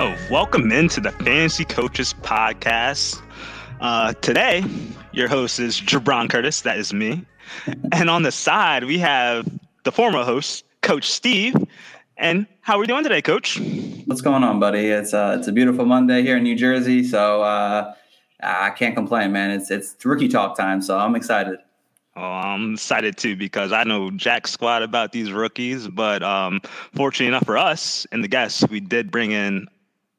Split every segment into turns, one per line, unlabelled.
Oh, welcome into the Fantasy Coaches Podcast. Uh, today, your host is Jabron Curtis. That is me. and on the side, we have the former host, Coach Steve. And how are we doing today, Coach?
What's going on, buddy? It's uh, it's a beautiful Monday here in New Jersey, so uh, I can't complain, man. It's it's rookie talk time, so I'm excited.
Oh, I'm excited too because I know Jack squat about these rookies, but um, fortunately enough for us and the guests, we did bring in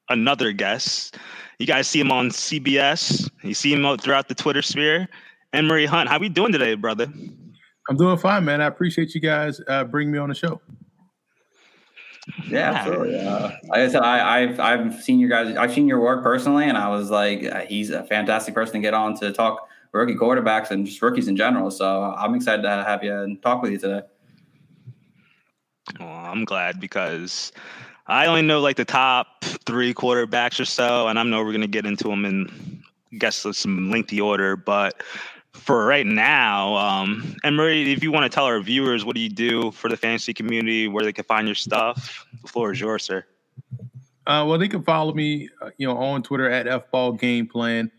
another guest. You guys see him on CBS. You see him out throughout the Twitter sphere. Emory Hunt, how we doing today, brother?
I'm doing fine, man. I appreciate you guys uh, bringing me on the show.
Yeah, absolutely. Uh, like I said, I, I've I've seen your guys. I've seen your work personally, and I was like, uh, he's a fantastic person to get on to talk rookie quarterbacks and just rookies in general. So I'm excited to have you and talk with you today.
Well, I'm glad because I only know like the top three quarterbacks or so, and I know we're gonna get into them in I guess some lengthy order. But for right now, um, Emory, if you want to tell our viewers what do you do for the fantasy community, where they can find your stuff, the floor is yours, sir.
Uh, well, they can follow me, uh, you know, on Twitter at fball game plan.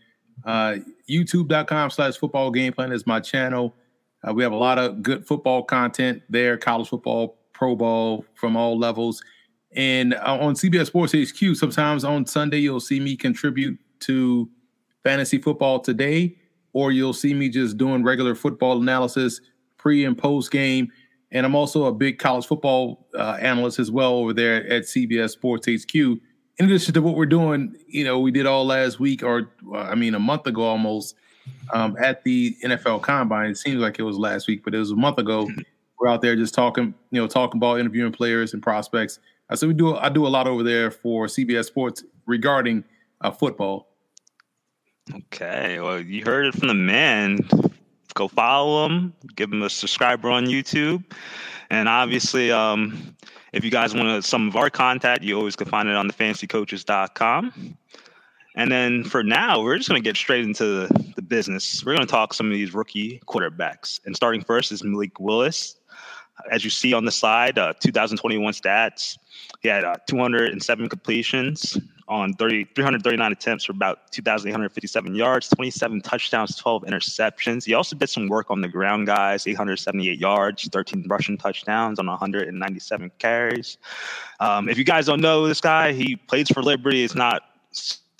Uh, YouTube.com slash football game plan is my channel. Uh, we have a lot of good football content there, college football, pro ball from all levels. And uh, on CBS Sports HQ, sometimes on Sunday, you'll see me contribute to Fantasy Football Today, or you'll see me just doing regular football analysis pre and post game. And I'm also a big college football uh, analyst as well over there at CBS Sports HQ. In addition to what we're doing, you know, we did all last week, or uh, I mean, a month ago almost, um, at the NFL Combine. It seems like it was last week, but it was a month ago. We're out there just talking, you know, talking about interviewing players and prospects. Uh, so we do, I do a lot over there for CBS Sports regarding uh, football.
Okay, well, you heard it from the man. Go follow him, give him a subscriber on YouTube, and obviously, um, if you guys want some of our contact, you always can find it on the fantasycoaches.com. And then for now, we're just going to get straight into the, the business. We're going to talk some of these rookie quarterbacks. And starting first is Malik Willis. As you see on the slide, uh, 2021 stats, he had uh, 207 completions on 30, 339 attempts for about 2,857 yards, 27 touchdowns, 12 interceptions. He also did some work on the ground, guys, 878 yards, 13 rushing touchdowns on 197 carries. Um, if you guys don't know this guy, he plays for Liberty. It's not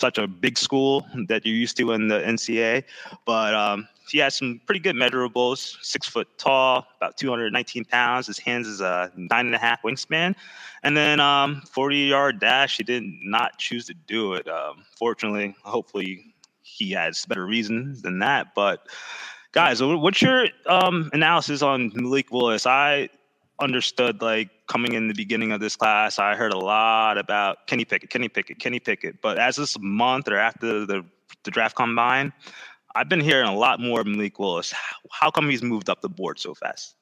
such a big school that you're used to in the NCAA, but um, he has some pretty good measurables. Six foot tall, about 219 pounds. His hands is a nine and a half wingspan, and then um, 40 yard dash. He did not choose to do it. Um, fortunately, hopefully, he has better reasons than that. But guys, what's your um, analysis on Malik Willis? I understood like coming in the beginning of this class, I heard a lot about Kenny Pickett, Kenny Pickett, Kenny Pickett. But as this month or after the, the draft combine, I've been hearing a lot more of Malik Willis. How come he's moved up the board so fast?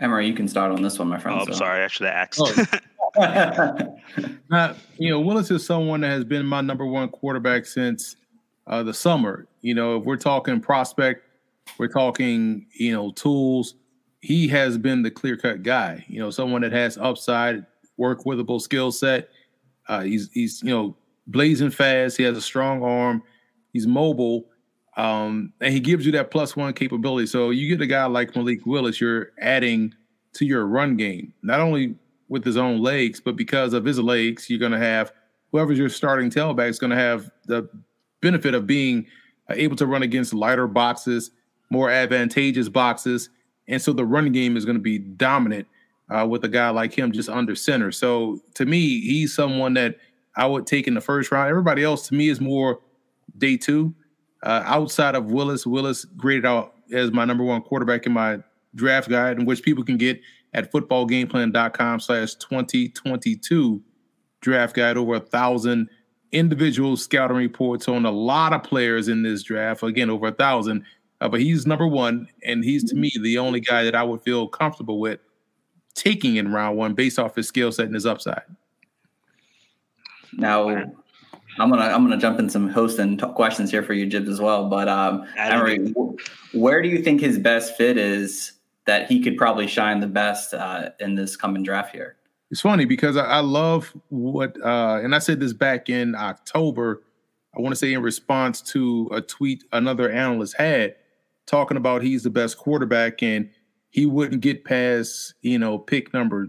Emory, you can start on this one, my friend.
Oh, I'm so. sorry. I should have asked.
Oh. now, you know, Willis is someone that has been my number one quarterback since uh, the summer. You know, if we're talking prospect, we're talking, you know, tools. He has been the clear cut guy. You know, someone that has upside, work withable skill set. Uh, he's he's you know blazing fast. He has a strong arm. He's mobile, um, and he gives you that plus one capability. So you get a guy like Malik Willis, you're adding to your run game, not only with his own legs, but because of his legs, you're going to have whoever's your starting tailback is going to have the benefit of being uh, able to run against lighter boxes, more advantageous boxes, and so the running game is going to be dominant uh, with a guy like him just under center. So to me, he's someone that I would take in the first round. Everybody else to me is more day two. Uh, outside of Willis, Willis graded out as my number one quarterback in my draft guide, in which people can get at footballgameplan.com slash 2022 draft guide. Over a thousand individual scouting reports on a lot of players in this draft. Again, over a thousand. Uh, but he's number one, and he's to me the only guy that I would feel comfortable with taking in round one based off his skill set and his upside.
Now, I'm gonna I'm gonna jump in some host and questions here for you, Jibbs, as well. But um, Emory, where do you think his best fit is that he could probably shine the best uh, in this coming draft here?
It's funny because I, I love what, uh, and I said this back in October. I want to say in response to a tweet another analyst had talking about he's the best quarterback and he wouldn't get past you know pick number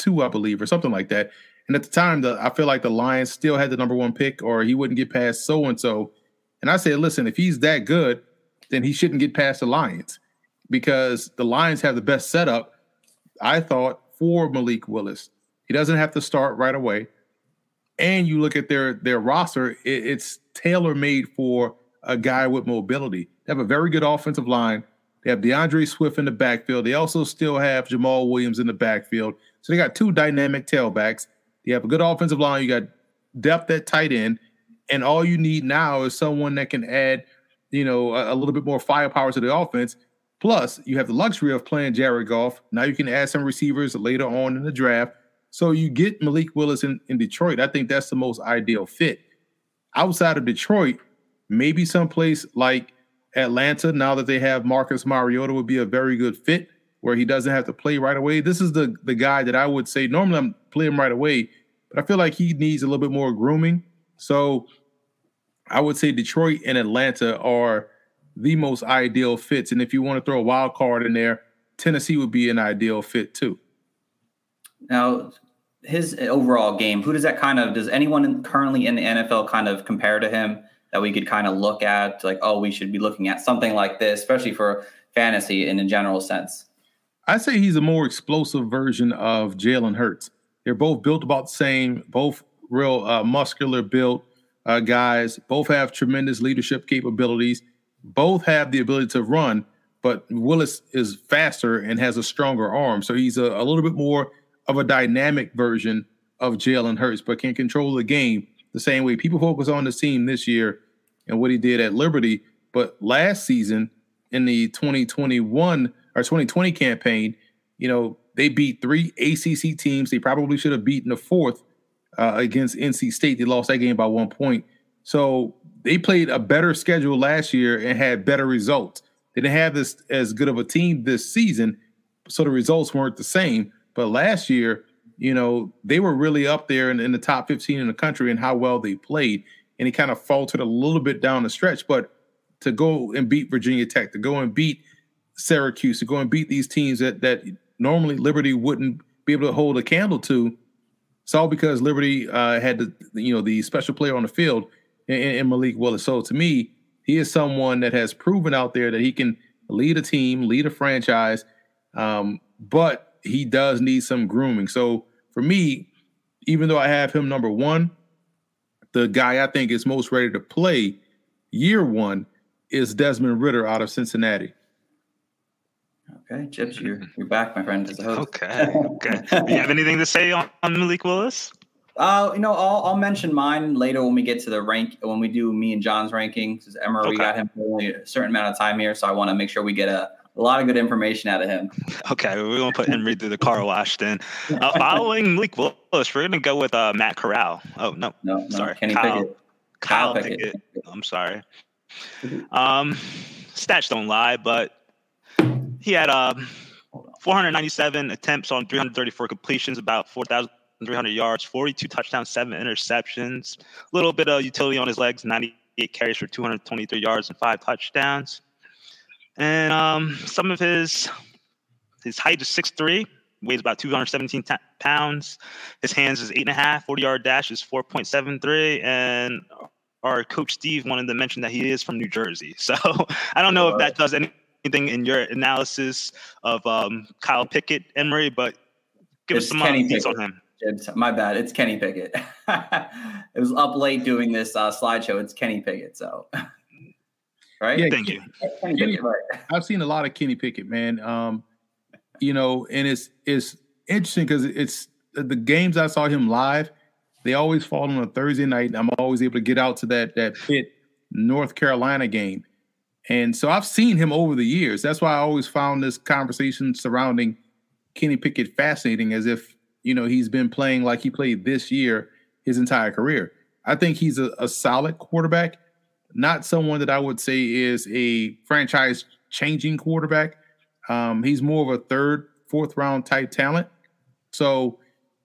two, I believe, or something like that. And at the time, the, I feel like the Lions still had the number one pick, or he wouldn't get past so and so. And I said, listen, if he's that good, then he shouldn't get past the Lions because the Lions have the best setup, I thought, for Malik Willis. He doesn't have to start right away. And you look at their their roster, it, it's tailor made for a guy with mobility. They have a very good offensive line. They have DeAndre Swift in the backfield. They also still have Jamaal Williams in the backfield. So they got two dynamic tailbacks. You have a good offensive line. You got depth at tight end. And all you need now is someone that can add, you know, a, a little bit more firepower to the offense Plus, you have the luxury of playing Jared Goff. Now you can add some receivers later on in the draft. So you get Malik Willis in, in Detroit. I think that's the most ideal fit. Outside of Detroit, maybe someplace like Atlanta, now that they have Marcus Mariota, would be a very good fit where he doesn't have to play right away. This is the the guy that I would say normally I'm playing right away, but I feel like he needs a little bit more grooming. So I would say Detroit and Atlanta are the most ideal fits. And if you want to throw a wild card in there, Tennessee would be an ideal fit too.
Now, his overall game, who does that kind of, does anyone currently in the NFL kind of compare to him that we could kind of look at? Like, oh, we should be looking at something like this, especially for fantasy in a general sense?
I say he's a more explosive version of Jalen Hurts. They're both built about the same, both real uh, muscular built uh, guys, both have tremendous leadership capabilities both have the ability to run, but Willis is faster and has a stronger arm. So he's a, a little bit more of a dynamic version of Jalen Hurts, but can control the game the same way. People focus on the team this year and what he did at Liberty, but last season in the 2021 or 2020 campaign, you know, they beat three ACC teams. They probably should have beaten the fourth uh, against NC State. They lost that game by one point. So they played a better schedule last year and had better results. They didn't have this as good of a team this season, so the results weren't the same. But last year, you know, they were really up there in, in the top 15 in the country and how well they played. And he kind of faltered a little bit down the stretch. But to go and beat Virginia Tech, to go and beat Syracuse, to go and beat these teams that that normally Liberty wouldn't be able to hold a candle to, it's all because Liberty uh, had the you know the special player on the field in, in Malik Willis. So to me, he is someone that has proven out there that he can lead a team, lead a franchise, um, but he does need some grooming. So for me, even though I have him number one, the guy I think is most ready to play year one is Desmond Ridder out of Cincinnati.
Okay, Chips, you're, you're back, my friend, as a host.
Okay, okay. Do you have anything to say on, on Malik Willis?
Uh, you know, I'll, I'll mention mine later when we get to the rank when we do me and John's rankings. Emma, okay. we got him for only a certain amount of time here, so I want to make sure we get a, a lot of good information out of him.
Okay, we're gonna put Henry through the car wash then. Uh, following Malik Willis, we're gonna go with uh, Matt Corral. Oh no,
no, no
sorry,
Kenny Kyle, Pickett.
Kyle, Kyle Pickett. Pickett. I'm sorry. Um, stats don't lie, but he had uh, 497 attempts on 334 completions, about 4,300 yards, 42 touchdowns, seven interceptions. A little bit of utility on his legs, 98 carries for 223 yards and five touchdowns. And um, some of his his height is 6'3", weighs about 217 t- pounds. His hands is eight and a half. 40 yard dash is 4.73. And our coach Steve wanted to mention that he is from New Jersey. So I don't know if that does anything in your analysis of um, Kyle Pickett, Emory, but give it's us some Kenny uh, on him.
My bad. It's Kenny Pickett. it was up late doing this uh, slideshow. It's Kenny Pickett. So, right?
Yeah, thank you.
Kenny, Kenny, right. I've seen a lot of Kenny Pickett, man. Um, you know, and it's it's interesting because it's the games I saw him live. They always fall on a Thursday night. I'm always able to get out to that that Pitt North Carolina game, and so I've seen him over the years. That's why I always found this conversation surrounding Kenny Pickett fascinating, as if you know he's been playing like he played this year his entire career. I think he's a, a solid quarterback, not someone that I would say is a franchise changing quarterback. Um, he's more of a third, fourth round type talent. So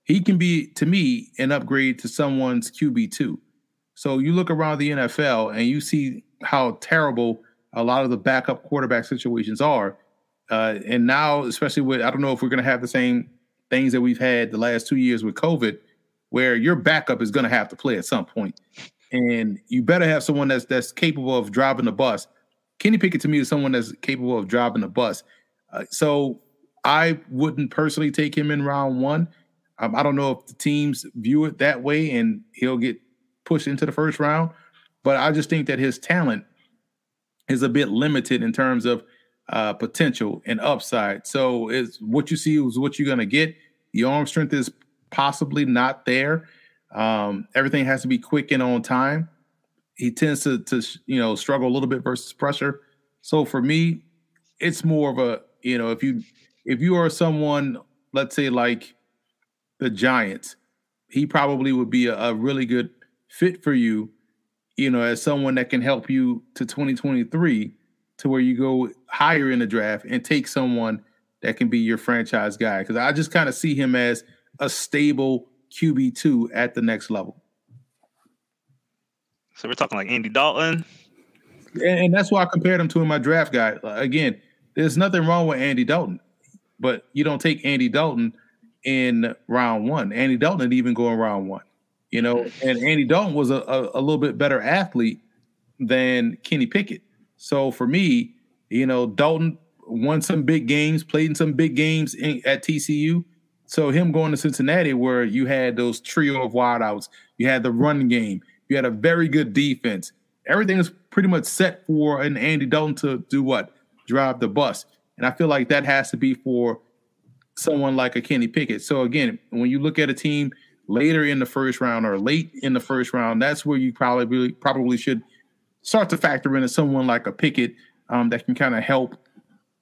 he can be, to me, an upgrade to someone's QB2. So you look around the NFL and you see how terrible a lot of the backup quarterback situations are. Uh, and now, especially with, I don't know if we're going to have the same things that we've had the last two years with COVID, where your backup is going to have to play at some point, and you better have someone that's that's capable of driving the bus. Kenny Pickett to me is someone that's capable of driving the bus. Uh, so I wouldn't personally take him in round one. Um, I don't know if the teams view it that way, and he'll get pushed into the first round. But I just think that his talent is a bit limited in terms of uh, potential and upside. So it's what you see is what you're going to get. The arm strength is possibly not there. Um, everything has to be quick and on time. He tends to, to you know struggle a little bit versus pressure. So for me, it's more of a you know if you if you are someone let's say like the Giants, he probably would be a, a really good fit for you. You know, as someone that can help you to 2023 to where you go higher in the draft and take someone that can be your franchise guy. Because I just kind of see him as a stable QB2 at the next level.
So we're talking like Andy Dalton.
And, that's why I compared him to in my draft guide. Again, there's nothing wrong with Andy Dalton, but you don't take Andy Dalton in round one. Andy Dalton didn't even go in round one, you know, and Andy Dalton was a, a, a little bit better athlete than Kenny Pickett. So for me, you know, Dalton won some big games, played in some big games in, at TCU. So him going to Cincinnati, where you had those trio of wideouts, you had the run game, you had a very good defense. Everything is pretty much set for an Andy Dalton to do what? Drive the bus. And I feel like that has to be for someone like a Kenny Pickett. So again, when you look at a team later in the first round or late in the first round, that's where you probably really, probably should start to factor in someone like a Pickett um, that can kind of help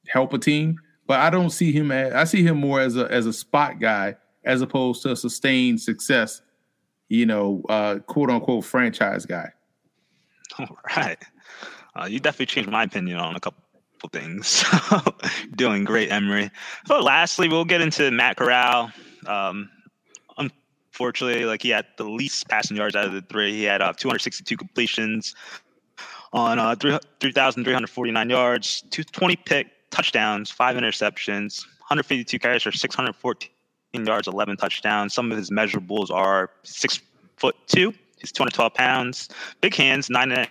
help a team but I don't see him as I see him more as a as a spot guy as opposed to a sustained success, you know, uh, quote unquote franchise guy.
All right, uh, you definitely changed my opinion on a couple things. Doing great, Emory. So lastly, we'll get into Matt Corral. Um, unfortunately, like he had the least passing yards out of the three. He had uh, 262 completions on uh, 3,349 yards, 220 pick, touchdowns, five interceptions, 152 carries for 614 yards, 11 touchdowns. Some of his measurables are six foot two. He's 212 pounds, big hands, nine and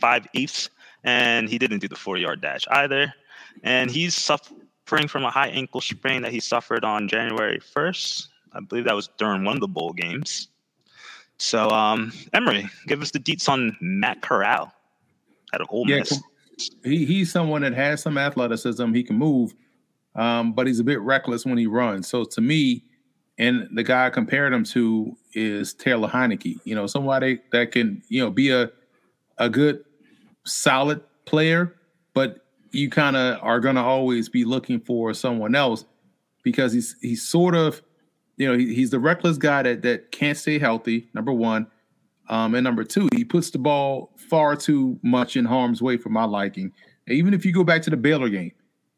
five eighths, and he didn't do the 40 yard dash either. And he's suffering from a high ankle sprain that he suffered on January 1st. I believe that was during one of the bowl games. So, um, Emory, give us the deets on Matt Corral at Ole Miss. Yeah,
he he's someone that has some athleticism. He can move, um, but he's a bit reckless when he runs. So to me, and the guy I compared him to is Taylor Heinicke. You know, somebody that can you know be a a good, solid player, but you kind of are going to always be looking for someone else because he's he's sort of you know he, he's the reckless guy that that can't stay healthy. Number one, um, and number two, he puts the ball far too much in harm's way for my liking. Even if you go back to the Baylor game,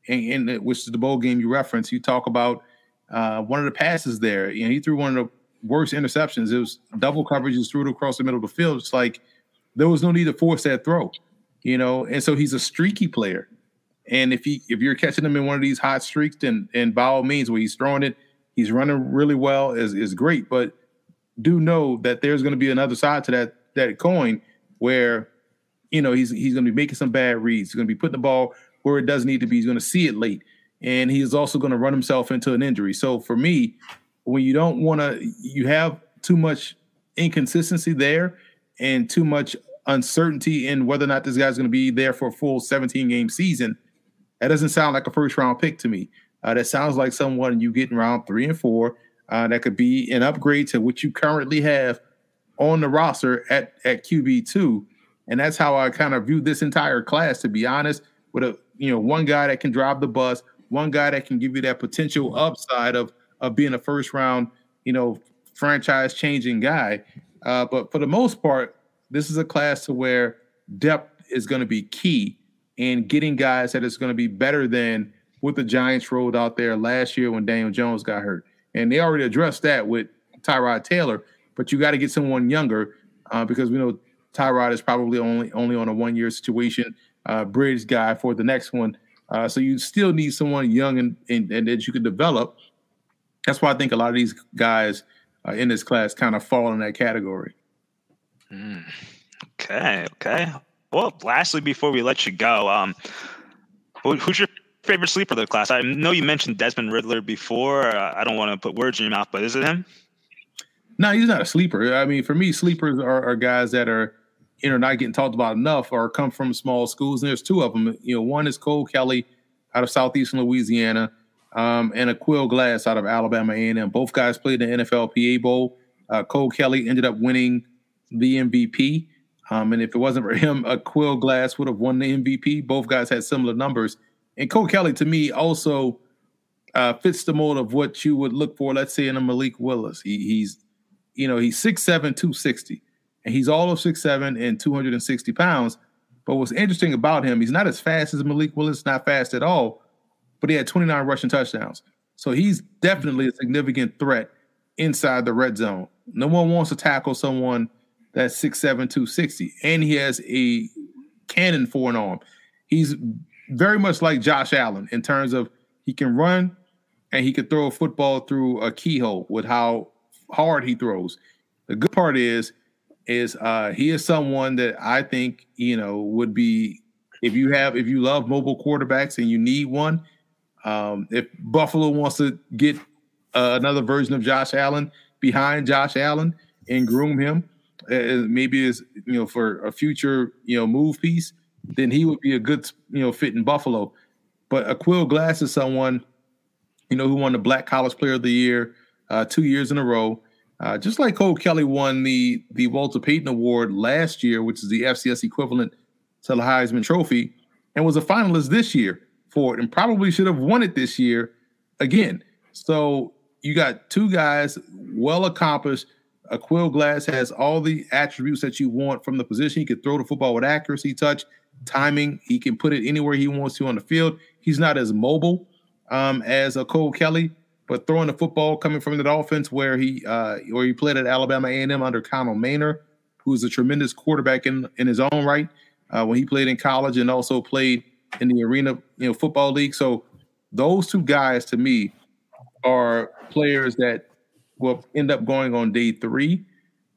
and, and which is the bowl game you reference, you talk about uh, one of the passes there. You know, he threw one of the worst interceptions. It was double coverage, just threw it across the middle of the field. It's like there was no need to force that throw, you know. And so he's a streaky player. And if he if you're catching him in one of these hot streaks, then and by all means, where he's throwing it, he's running really well is is great. But do know that there's going to be another side to that that coin where you know he's he's going to be making some bad reads. He's going to be putting the ball where it does need to be. He's going to see it late, and he's also going to run himself into an injury. So for me, when you don't want to, you have too much inconsistency there and too much uncertainty in whether or not this guy's going to be there for a full 17 game season. That doesn't sound like a first round pick to me. Uh, that sounds like someone you get in round three and four. Uh, that could be an upgrade to what you currently have on the roster at at QB two, and that's how I kind of view this entire class. To be honest, with a you know one guy that can drive the bus, one guy that can give you that potential upside of of being a first round you know franchise changing guy. Uh, but for the most part, this is a class to where depth is going to be key in getting guys that is going to be better than what the Giants rolled out there last year when Daniel Jones got hurt. And they already addressed that with Tyrod Taylor, but you got to get someone younger uh, because we know Tyrod is probably only only on a one year situation, uh, bridge guy for the next one. Uh, so you still need someone young and, and, and that you can develop. That's why I think a lot of these guys uh, in this class kind of fall in that category.
Mm. Okay, okay. Well, lastly, before we let you go, um, who's your favorite sleeper of the class? I know you mentioned Desmond Ridder before. Uh, I don't want to put words in your mouth, but is it him?
No, he's not a sleeper. I mean, for me, sleepers are, are guys that are, you know, not getting talked about enough or come from small schools. And there's two of them. You know, one is Cole Kelley out of southeastern Louisiana, um, and Aqeel Glass out of Alabama A&M. Both guys played in the NFLPA Bowl. Uh, Cole Kelley ended up winning the MVP. Um, and if it wasn't for him, Aqeel Glass would have won the MVP. Both guys had similar numbers. And Cole Kelley to me, also uh, fits the mold of what you would look for, let's say, in a Malik Willis. He, he's, you know, he's 6'7, 260. And he's all of 6'7 and 260 pounds. But what's interesting about him, he's not as fast as Malik Willis, not fast at all, but he had 29 rushing touchdowns. So he's definitely a significant threat inside the red zone. No one wants to tackle someone that's 6'7, 260. And he has a cannon for an arm. He's very much like Josh Allen in terms of he can run and he can throw a football through a keyhole with how hard he throws. The good part is, is uh, he is someone that I think you know would be if you have if you love mobile quarterbacks and you need one. Um, if Buffalo wants to get uh, another version of Josh Allen behind Josh Allen and groom him, uh, maybe as you know for a future you know move piece, then he would be a good you know fit in Buffalo. But Aqeel Glass is someone you know who won the Black College Player of the Year uh, two years in a row. Uh, just like Cole Kelley won the the Walter Payton Award last year, which is the FCS equivalent to the Heisman Trophy, and was a finalist this year for it, and probably should have won it this year again. So you got two guys well accomplished Aqeel Glass has all the attributes that you want from the position. He can throw the football with accuracy, touch, timing. He can put it anywhere he wants to on the field. He's not as mobile um, as a Cole Kelley, but throwing the football coming from that offense where he uh, where he played at Alabama A&M under Connell Maynor, who's a tremendous quarterback in in his own right uh, when he played in college and also played in the arena you know football league. So those two guys to me are players that will end up going on day three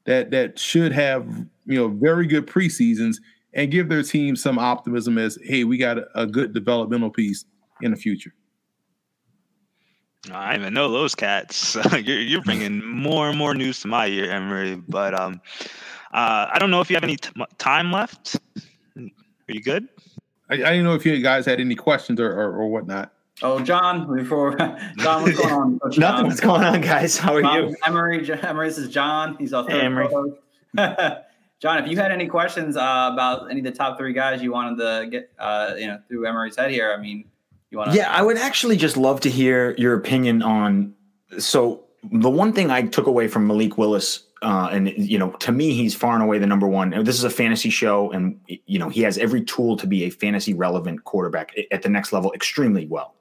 that that should have you know very good preseasons and give their team some optimism as hey we got a, a good developmental piece in the future
I even know those cats. you're, you're bringing more and more news to my ear, Emory. But um, uh, I don't know if you have any t- time left. Are you good?
I, I didn't know if you guys had any questions or, or, or whatnot.
Oh, John, before John, what's going on?
Coach Nothing. What's going on, guys? How are John, you?
Emory, Emory, this is John. He's our third Emery. John, if you had any questions uh, about any of the top three guys you wanted to get, uh, you know, through Emory's head here, I mean, you want?
Yeah, I would actually just love to hear your opinion on. So the one thing I took away from Malik Willis uh, and you know, to me, he's far and away the number one. This is a fantasy show, and you know, he has every tool to be a fantasy relevant quarterback at the next level extremely well.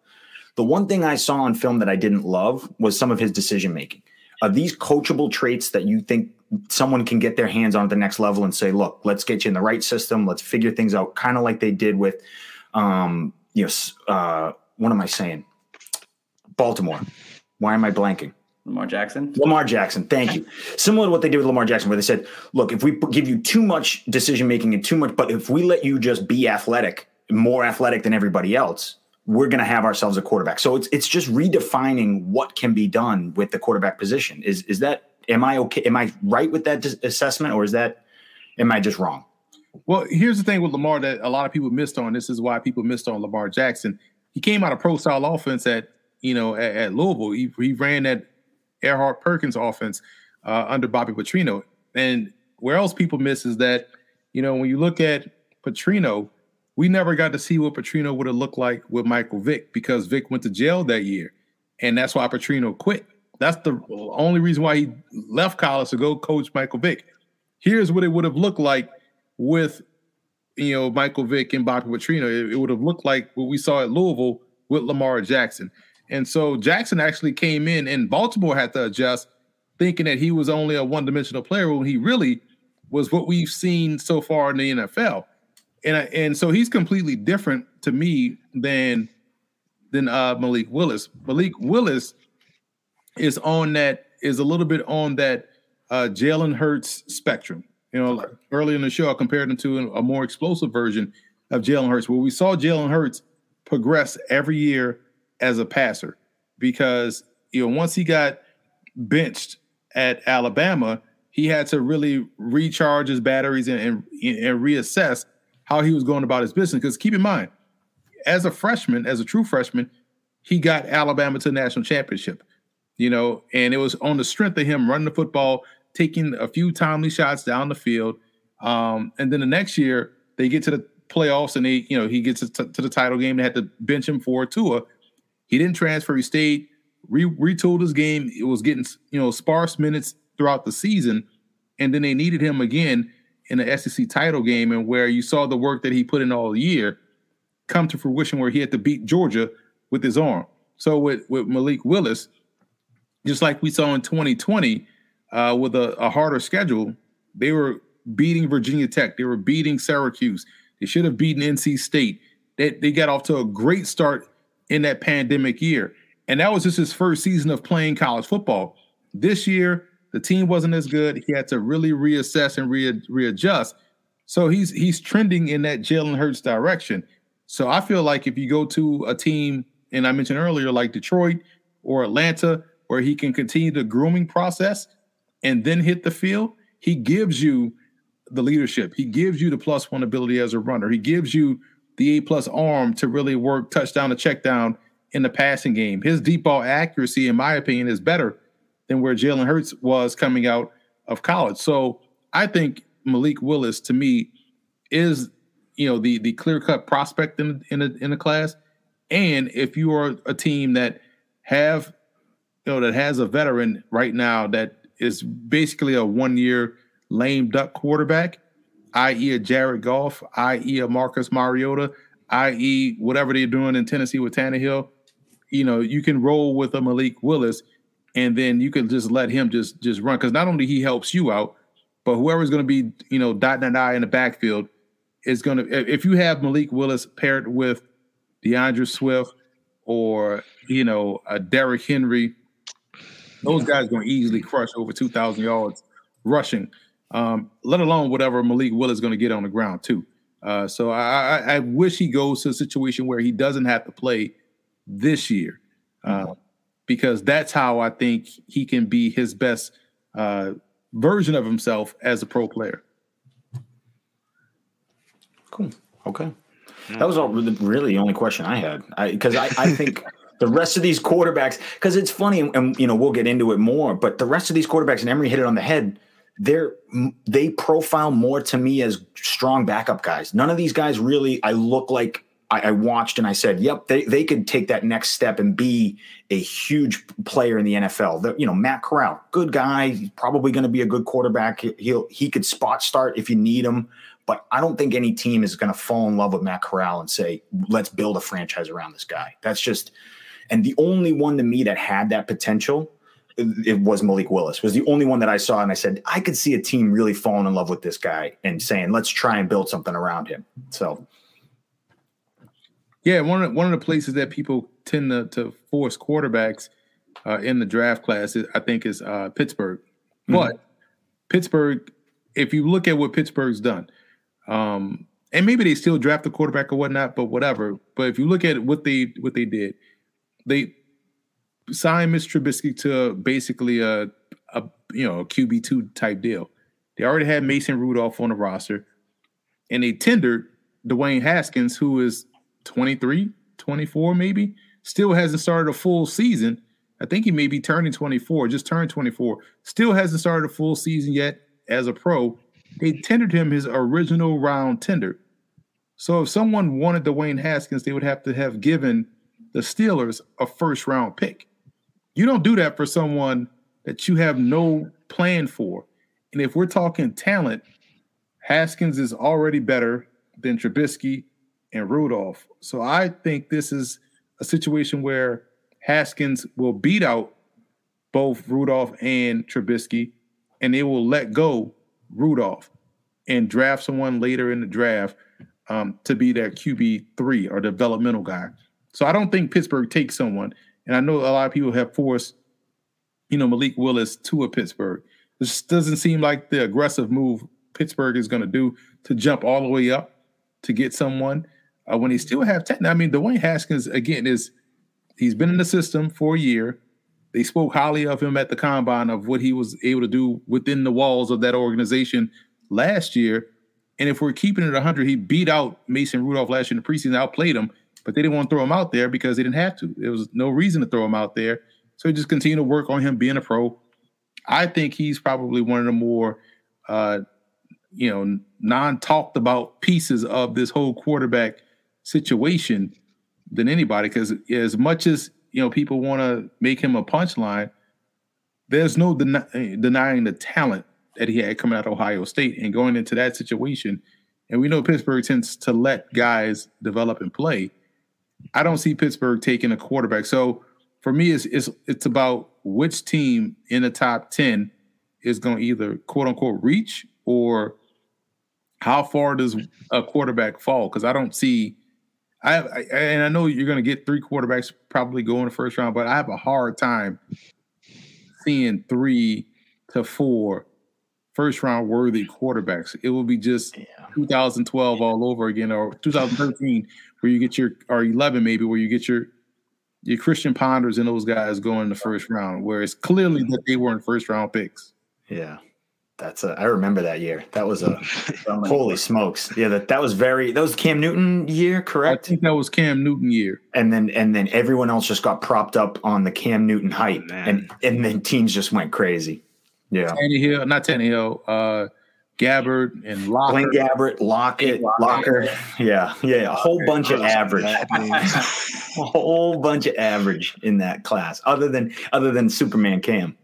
The one thing I saw on film that I didn't love was some of his decision making. Are these coachable traits that you think someone can get their hands on at the next level and say, look, let's get you in the right system. Let's figure things out, kind of like they did with, um, you know, uh, what am I saying? Baltimore. Why am I blanking?
Lamar Jackson.
Lamar Jackson. Thank you. Similar to what they did with Lamar Jackson, where they said, look, if we give you too much decision making and too much, but if we let you just be athletic, more athletic than everybody else, we're going to have ourselves a quarterback. So it's it's just redefining what can be done with the quarterback position. Is is that am I okay? Am I right with that assessment, or is that am I just wrong?
Well, here's the thing with Lamar that a lot of people missed on. This is why people missed on Lamar Jackson. He came out of pro style offense at you know, at, at Louisville. He, he ran that Erhardt Perkins offense uh, under Bobby Petrino. And where else people miss is that, you know, when you look at Petrino, we never got to see what Petrino would have looked like with Michael Vick because Vick went to jail that year. And that's why Petrino quit. That's the only reason why he left college to go coach Michael Vick. Here's what it would have looked like with, you know, Michael Vick and Bobby Petrino. It, it would have looked like what we saw at Louisville with Lamar Jackson. And so Jackson actually came in, and Baltimore had to adjust, thinking that he was only a one dimensional player when he really was what we've seen so far in the NFL. And, and so he's completely different to me than than uh, Malik Willis. Malik Willis is on that is a little bit on that uh, Jalen Hurts spectrum. You know, like early in the show, I compared him to a more explosive version of Jalen Hurts, where we saw Jalen Hurts progress every year as a passer because you know once he got benched at Alabama, he had to really recharge his batteries and, and, and reassess how he was going about his business. Because keep in mind, as a freshman, as a true freshman, he got Alabama to the national championship. You know, and it was on the strength of him running the football, taking a few timely shots down the field. Um, and then the next year they get to the playoffs and they, you know, he gets to, to the title game. They had to bench him for Tua. He didn't transfer. He stayed, re- retooled his game. It was getting, you know, sparse minutes throughout the season. And then they needed him again in the SEC title game and where you saw the work that he put in all year come to fruition where he had to beat Georgia with his arm. So with, with Malik Willis, just like we saw in 2020 uh, with a, a harder schedule, they were beating Virginia Tech. They were beating Syracuse. They should have beaten NC State. They, they got off to a great start in that pandemic year. And that was just his first season of playing college football. This year, the team wasn't as good. He had to really reassess and re- readjust. So he's he's trending in that Jalen Hurts direction. So I feel like if you go to a team, and I mentioned earlier, like Detroit or Atlanta, where he can continue the grooming process and then hit the field, he gives you the leadership. He gives you the plus one ability as a runner. He gives you the A plus arm to really work touchdown to check down in the passing game. His deep ball accuracy, in my opinion, is better than where Jalen Hurts was coming out of college. So I think Malik Willis to me is you know the the clear cut prospect in in a, in the class. And if you are a team that have you know that has a veteran right now that is basically a one year lame duck quarterback, i.e., a Jared Goff, i.e., a Marcus Mariota, i.e., whatever they're doing in Tennessee with Tannehill, you know, you can roll with a Malik Willis, and then you can just let him just just run because not only he helps you out, but whoever's going to be you know dotting an I in the backfield is going to. If you have Malik Willis paired with DeAndre Swift or you know a Derrick Henry, those guys going to easily crush over two thousand yards rushing um, let alone whatever Malik Will is going to get on the ground too. Uh, so I, I, I, wish he goes to a situation where he doesn't have to play this year, uh, mm-hmm. because that's how I think he can be his best uh, version of himself as a pro player.
Cool. Okay. That was all really, really the only question I had. Because I, I, I think the rest of these quarterbacks, because it's funny, and you know we'll get into it more. But the rest of these quarterbacks, and Emory hit it on the head they're they profile more to me as strong backup guys. None of these guys really I look like I, I, watched and I said, yep, they, they could take that next step and be a huge player in the NFL. The, you know, Matt Corral, good guy, probably going to be a good quarterback. He'll he could spot start if you need him, but I don't think any team is going to fall in love with Matt Corral and say, let's build a franchise around this guy. That's just, and the only one to me that had that potential it was Malik Willis was the only one that I saw, and I said I could see a team really falling in love with this guy and saying let's try and build something around him. So,
yeah, one of the, one of the places that people tend to, to force quarterbacks uh, in the draft class, is, I think, is uh, Pittsburgh. Mm-hmm. But Pittsburgh, if you look at what Pittsburgh's done, um, and maybe they still draft the quarterback or whatnot, but whatever. But if you look at what they what they did, they signed Mr. Trubisky to basically a, a you know a QB two type deal. They already had Mason Rudolph on the roster, and they tendered Dwayne Haskins, who is 23, 24 maybe. still hasn't started a full season. I think he may be turning 24, just turned 24. Still hasn't started a full season yet as a pro. They tendered him his original round tender. So if someone wanted Dwayne Haskins, they would have to have given the Steelers a first round pick. You don't do that for someone that you have no plan for. And if we're talking talent, Haskins is already better than Trubisky and Rudolph. So I think this is a situation where Haskins will beat out both Rudolph and Trubisky, and they will let go Rudolph and draft someone later in the draft um, to be their QB three or developmental guy. So I don't think Pittsburgh takes someone, and I know a lot of people have forced, you know, Malik Willis to a Pittsburgh. This doesn't seem like the aggressive move Pittsburgh is going to do to jump all the way up to get someone uh, when they still have ten. I mean, Dwayne Haskins again is he's been in the system for a year. They spoke highly of him at the combine of what he was able to do within the walls of that organization last year. And if we're keeping it 100, he beat out Mason Rudolph last year in the preseason, outplayed him, but they didn't want to throw him out there because they didn't have to. There was no reason to throw him out there. So just continue to work on him being a pro. I think he's probably one of the more, uh, you know, non-talked about pieces of this whole quarterback situation than anybody. Because as much as you know, people want to make him a punchline. There's no den- denying the talent that he had coming out of Ohio State and going into that situation. And we know Pittsburgh tends to let guys develop and play. I don't see Pittsburgh taking a quarterback. So for me, it's it's it's about which team in the top ten is going to either quote unquote reach or how far does a quarterback fall? Because I don't see. I, I and I know you're going to get three quarterbacks probably go in the first round, but I have a hard time seeing three to four first round worthy quarterbacks. It will be just yeah. 2012 all over again, or 2013 where you get your or 11 maybe where you get your your Christian Ponders and those guys going in the first round, where it's clearly that they weren't first round picks.
Yeah. That's a, I remember that year. That was a holy smokes. Yeah, that, that was very that was Cam Newton year, correct?
I think that was Cam Newton year.
And then and then everyone else just got propped up on the Cam Newton hype, oh, and and then teams just went crazy. Yeah,
Tannehill, not Tannehill, uh, Gabbert and Locker.
Blaine Gabbert, Lockett, Locker. Yeah, yeah, a whole bunch of average. a whole bunch of average in that class, other than other than Superman Cam.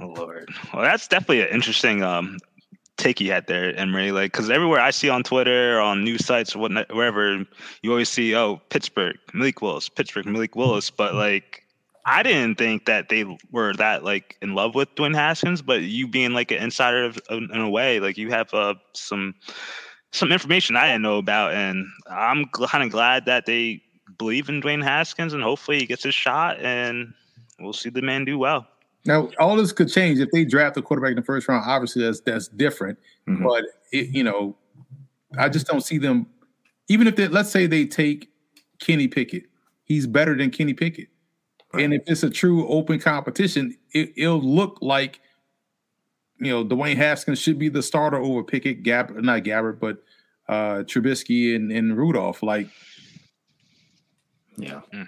Oh Lord. Well, that's definitely an interesting um, take you had there, Emory. Like, because everywhere I see on Twitter, or on news sites, or whatnot, wherever, you always see, oh, Pittsburgh, Malik Willis, Pittsburgh, Malik Willis. But like, I didn't think that they were that like in love with Dwayne Haskins. But you being like an insider of, in a way, like you have uh, some some information I didn't know about, and I'm kind of glad that they believe in Dwayne Haskins, and hopefully he gets his shot, and we'll see the man do well.
Now, all this could change if they draft a quarterback in the first round. Obviously, that's that's different. Mm-hmm. But it, you know, I just don't see them. Even if they, let's say they take Kenny Pickett, he's better than Kenny Pickett. Right. And if it's a true open competition, it, will look like you know Dwayne Haskins should be the starter over Pickett, Gab, not Gabbert, but uh Trubisky and, and Rudolph. Like,
yeah. Mm.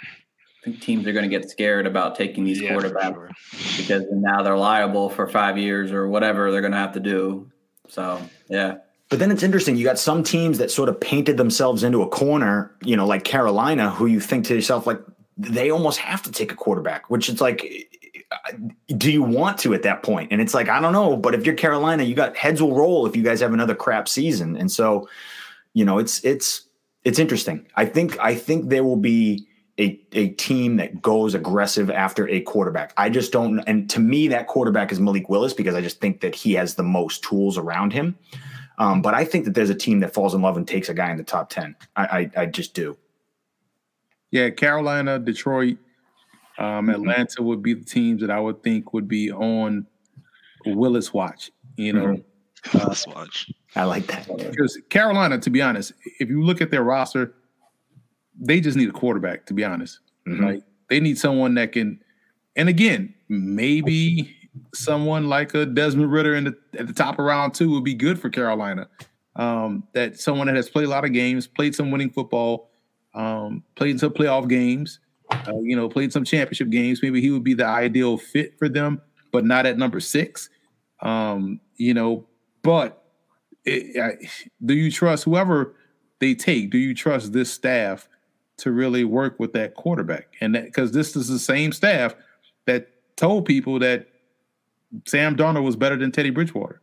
I think teams are going to get scared about taking these yeah, quarterbacks sure. because now they're liable for five years or whatever they're going to have to do. So, yeah.
But then it's interesting. You got some teams that sort of painted themselves into a corner, you know, like Carolina, who you think to yourself, like, they almost have to take a quarterback, which it's like, do you want to at that point? And it's like, I don't know. But if you're Carolina, you got heads will roll if you guys have another crap season. And so, you know, it's, it's, it's interesting. I think, I think there will be, a, a team that goes aggressive after a quarterback. I just don't. And to me, that quarterback is Malik Willis because I just think that he has the most tools around him. Um, but I think that there's a team that falls in love and takes a guy in the top 10. I, I, I just do.
Yeah, Carolina, Detroit, um, mm-hmm. Atlanta mm-hmm. would be the teams that I would think would be on Willis watch. You know,
mm-hmm. Willis watch.
I like that
because Carolina, to be honest, if you look at their roster, they just need a quarterback, to be honest. Mm-hmm. Like they need someone that can, and again, maybe someone like a Desmond Ridder in the, at the top of round two would be good for Carolina. Um, that someone that has played a lot of games, played some winning football, um, played some playoff games, uh, you know, played some championship games. Maybe he would be the ideal fit for them, but not at number six. Um, you know, but it, I, do you trust whoever they take? Do you trust this staff to really work with that quarterback? And that because this is the same staff that told people that Sam Darnold was better than Teddy Bridgewater.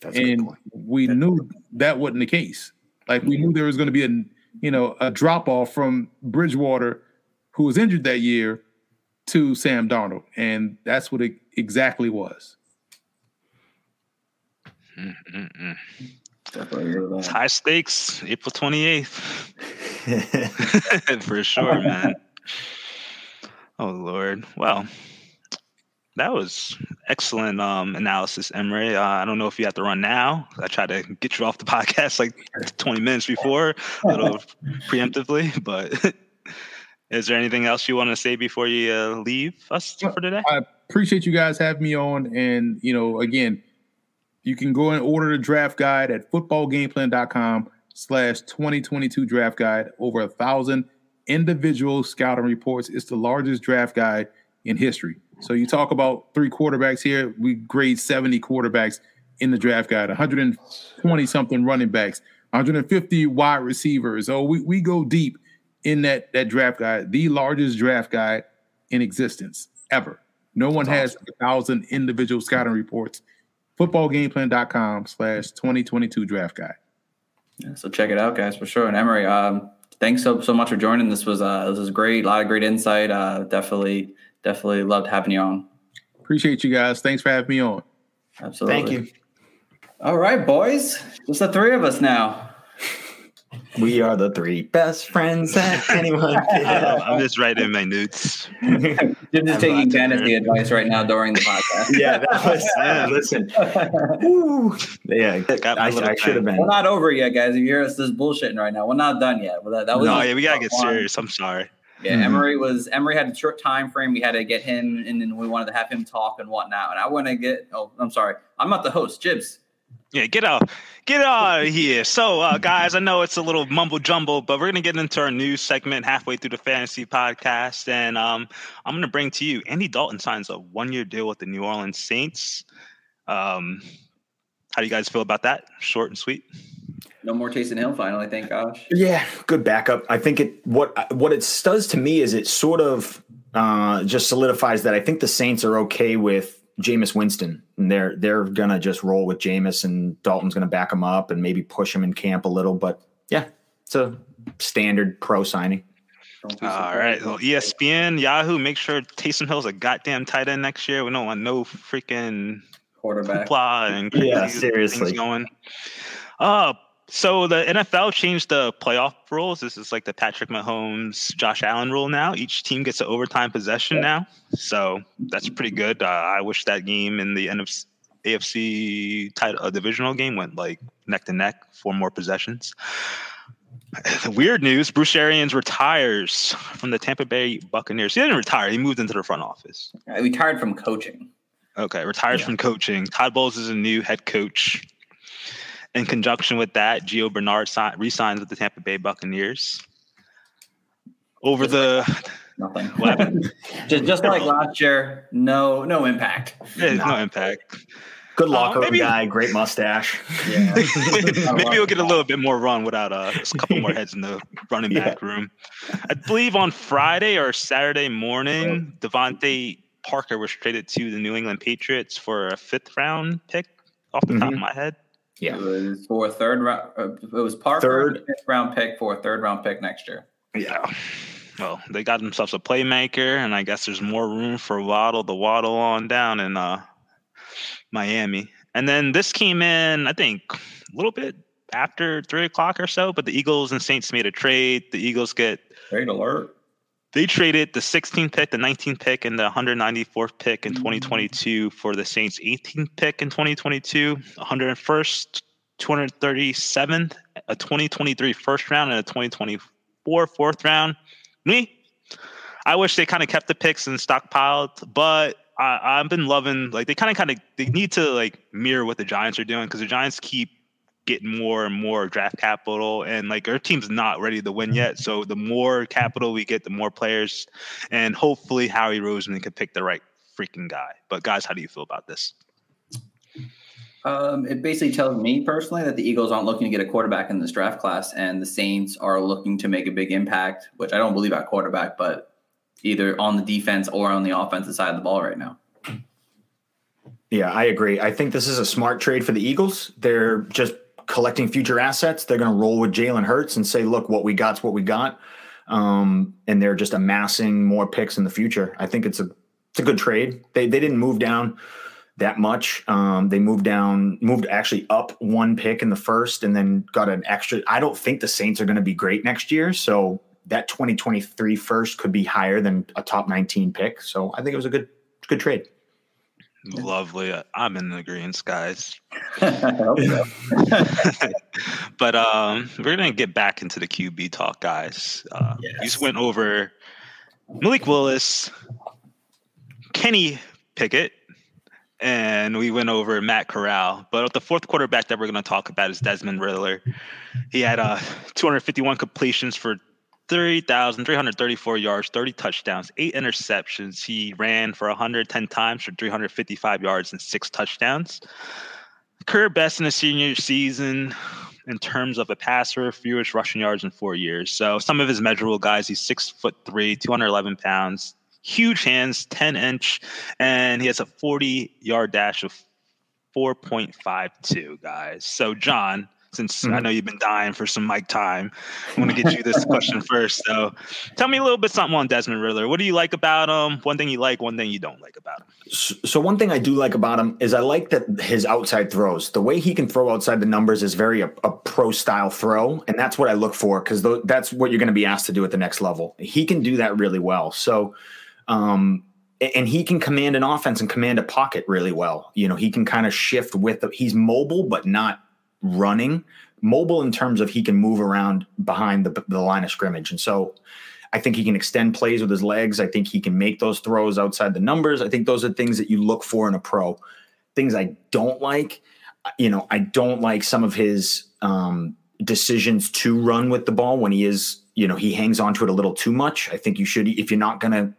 That's
and we knew that wasn't the case. Like we knew there was going to be a you know a drop off from Bridgewater, who was injured that year, to Sam Darnold, and that's what it exactly was.
Mm-mm-mm. It's high stakes, April 28th. For sure, man. Oh Lord. Well, that was excellent um, analysis, Emory. Uh, I don't know if you have to run now. I tried to get you off the podcast like 20 minutes before, a little preemptively. But is there anything else you want to say before you uh, leave us for today?
I appreciate you guys having me on, and you know, again, you can go and order the draft guide at footballgameplan.com slash 2022 draft guide. Over a thousand individual scouting reports. It's the largest draft guide in history. So you talk about three quarterbacks here. We grade 70 quarterbacks in the draft guide, 120 something running backs, 150 wide receivers. So we, we go deep in that, that draft guide, the largest draft guide in existence ever. No one has a thousand individual scouting reports. Footballgameplan.com slash 2022 draft guide.
Yeah, so check it out, guys, for sure. And Emory, um, thanks so so much for joining. This was uh, this was great. A lot of great insight. Uh, definitely, definitely loved having you on.
Appreciate you guys. Thanks for having me on.
Absolutely.
Thank you.
All right, boys. Just the three of us now.
We are the three best friends that anyone could have.
I'm just writing my notes.
You're just
I'm
taking
about to
fantasy advice right now during the podcast.
yeah, that was.
Yeah.
listen, Woo. yeah, I, I should have been.
We're not over yet, guys. If you hear us this bullshitting right now, we're not done yet. But that, that was
No, yeah, we gotta get
fun.
serious. I'm sorry.
Yeah,
Mhm.
Emory was Emory had a short time frame. We had to get him, and then we wanted to have him talk and whatnot. And I want to get. Oh, I'm sorry. I'm not the host. Jibbs.
Yeah, get out, get out of here. So, uh, guys, I know it's a little mumble jumble, but we're gonna get into our news segment halfway through the fantasy podcast, and um, I'm gonna bring to you Andy Dalton signs a one-year deal with the New Orleans Saints. Um, how do you guys feel about that? Short and sweet.
No more Taysom Hill. Finally, thank gosh.
Yeah, good backup. I think it what what it does to me is it sort of uh, just solidifies that I think the Saints are okay with Jameis Winston, and they're they're gonna just roll with Jameis, and Dalton's gonna back him up and maybe push him in camp a little. But yeah, it's a standard pro signing.
Don't be
All
surprised.
right, well, ESPN, Yahoo, make sure Taysom Hill's a goddamn tight end next year. We don't want no freaking
quarterback.
hoopla and
Yeah, seriously.
things going. Uh, so the NFL changed the playoff rules. This is like the Patrick Mahomes, Josh Allen rule now. Each team gets an overtime possession now, so that's pretty good. Uh, I wish that game in the NFC, AFC title uh, divisional game went like neck to neck, four more possessions. Weird news: Bruce Arians retires from the Tampa Bay Buccaneers. He didn't retire; he moved into the front office.
Uh, We tired from coaching.
Okay, retires
Yeah.
from coaching. Todd Bowles is a new head coach. In conjunction with that, Gio Bernard si- re-signs with the Tampa Bay Buccaneers. Over the
Nothing.
What happened?
just just like last year, no no impact.
there's no impact.
Good
Uh,
locker room
maybe-
guy, great mustache.
Yeah.
Maybe we'll get a little bit more run without uh, just a couple more heads in the running
Yeah.
back room. I believe on Friday or Saturday morning, DeVante Parker was traded to the New England Patriots for a fifth round pick off the top of my head.
Yeah.
It was for a third round. Uh, it was Parker,
Third.
fifth round pick for a third round pick next year.
Yeah. Well, they got themselves a playmaker, and I guess there's more room for Waddle to waddle on down in uh, Miami. And then this came in, I think, a little bit after three o'clock or so. But the Eagles and Saints made a trade. The Eagles get
Trade alert.
They traded the 16th pick, the 19th pick, and the 194th pick in mm. 2022 for the Saints' 18th pick in 2022, 101st, 237th, a 2023 first round, and a 2024 fourth round. Me, I wish they kind of kept the picks and stockpiled, but I, I've been loving like they kind of kind of they need to like mirror what the Giants are doing because the Giants keep get more and more draft capital and like our team's not ready to win yet so the more capital we get the more players and hopefully howie roseman can pick the right freaking guy but guys how do you feel about this
um, it basically tells me personally that the Eagles aren't looking to get a quarterback in this draft class, and the Saints are looking to make a big impact, which I don't believe at quarterback, but either on the defense or on the offensive side of the ball right now.
Yeah, I agree. I think this is a smart trade for the Eagles. They're just collecting future assets. They're going to roll with Jalen Hurts and say, look, what we got's what we got. Um, and they're just amassing more picks in the future. I think it's a it's a good trade. They they didn't move down that much. Um, they moved down, moved actually up one pick in the first, and then got an extra. I don't think the Saints are going to be great next year, so that 2023 first could be higher than a top 19 pick. So I think it was a good good trade.
Lovely. I'm in agreement, guys. but um, we're gonna get back into the QB talk, guys. Uh, yes. You just went over Malik Willis, Kenny Pickett, and we went over Matt Corral. But the fourth quarterback that we're going to talk about is Desmond Ridder. He had uh, 251 completions for 3,334 yards, 30 touchdowns, eight interceptions. He ran for 110 times for 355 yards and six touchdowns. Career best in the senior season in terms of a passer, fewest rushing yards in four years. So some of his measurable guys, he's six foot three, 211 pounds, huge hands, 10 inch, and he has a 40 yard dash of 4.52, guys. So, John, since mm-hmm. I know you've been dying for some mic time, I want to get you this question first. So, tell me a little bit something on Desmond Ridder. What do you like about him? One thing you like, one thing you don't like about him.
So, one thing I do like about him is I like that his outside throws. The way he can throw outside the numbers is very a, a pro style throw, and that's what I look for because that's what you're going to be asked to do at the next level. He can do that really well. So um, and he can command an offense and command a pocket really well. You know, he can kind of shift with the, he's mobile but not running. Mobile in terms of he can move around behind the, the line of scrimmage. And so I think he can extend plays with his legs. I think he can make those throws outside the numbers. I think those are things that you look for in a pro. Things I don't like, you know, I don't like some of his um, decisions to run with the ball when he is, you know, he hangs onto it a little too much. I think you should, if you're not going to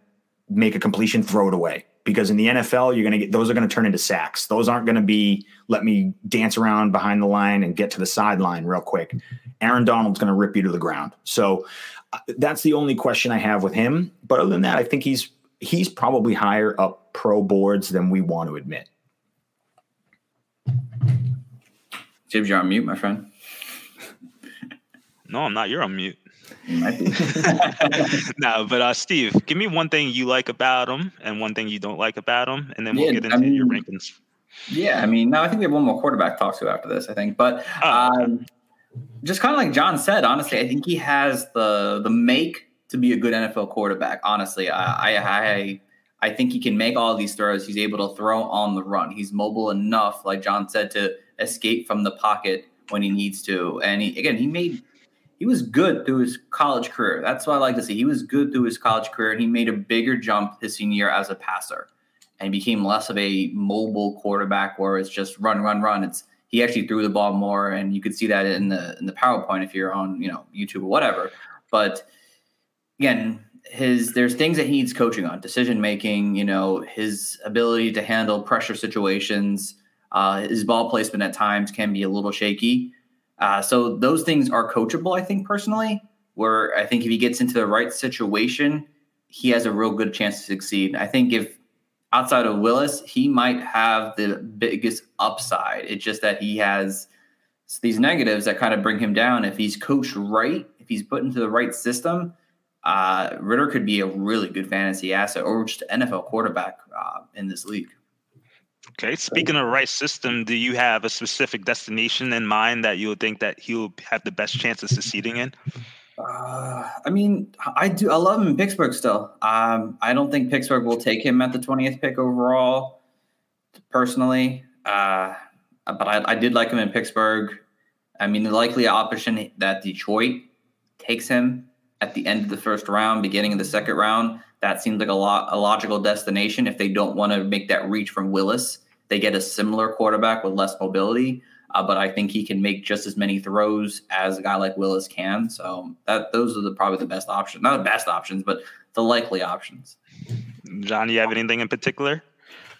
make a completion, throw it away. Because in the NFL, you're going to get those are going to turn into sacks. Those aren't going to be let me dance around behind the line and get to the sideline real quick. Aaron Donald's going to rip you to the ground. So uh, that's the only question I have with him. But other than that, I think he's he's probably higher up pro boards than we want to admit.
James, you're on mute, my friend.
No, I'm not. You're on mute. no, but uh, Steve, give me one thing you like about him and one thing you don't like about him, and then we'll yeah, get into I mean, your rankings.
Yeah, I mean, no, I think we have one more quarterback to talk to after this. I think, but oh, um, just kind of like John said, honestly, I think he has the the make to be a good NFL quarterback. Honestly, I I I think he can make all these throws. He's able to throw on the run. He's mobile enough, like John said, to escape from the pocket when he needs to. And he, again, he made he was good through his college career. That's what I like to see. He was good through his college career, and he made a bigger jump his senior year as a passer, and became less of a mobile quarterback where it's just run, run, run. It's he actually threw the ball more, and you could see that in the in the PowerPoint if you're on you know YouTube or whatever. But again, his there's things that he needs coaching on, decision making. You know, his ability to handle pressure situations. Uh, his ball placement at times can be a little shaky. Uh, so those things are coachable, I think personally. Where I think if he gets into the right situation, he has a real good chance to succeed. I think if outside of Willis, he might have the biggest upside. It's just that he has these negatives that kind of bring him down. If he's coached right, if he's put into the right system, uh, Ridder could be a really good fantasy asset or just NFL quarterback uh, in this league.
Okay. Speaking of right system, do you have a specific destination in mind that you would think that he'll have the best chance of succeeding in?
Uh, I mean, I do. I love him in Pittsburgh still. Um, I don't think Pittsburgh will take him at the 20th pick overall, personally. Uh, but I, I did like him in Pittsburgh. I mean, the likely option that Detroit takes him at the end of the first round, beginning of the second round, that seems like a lot a logical destination if they don't want to make that reach from Willis. They get a similar quarterback with less mobility. uh, but I think he can make just as many throws as a guy like Willis can. So that those are the probably the best options, not the best options, but the likely options.
John, do you have anything in particular?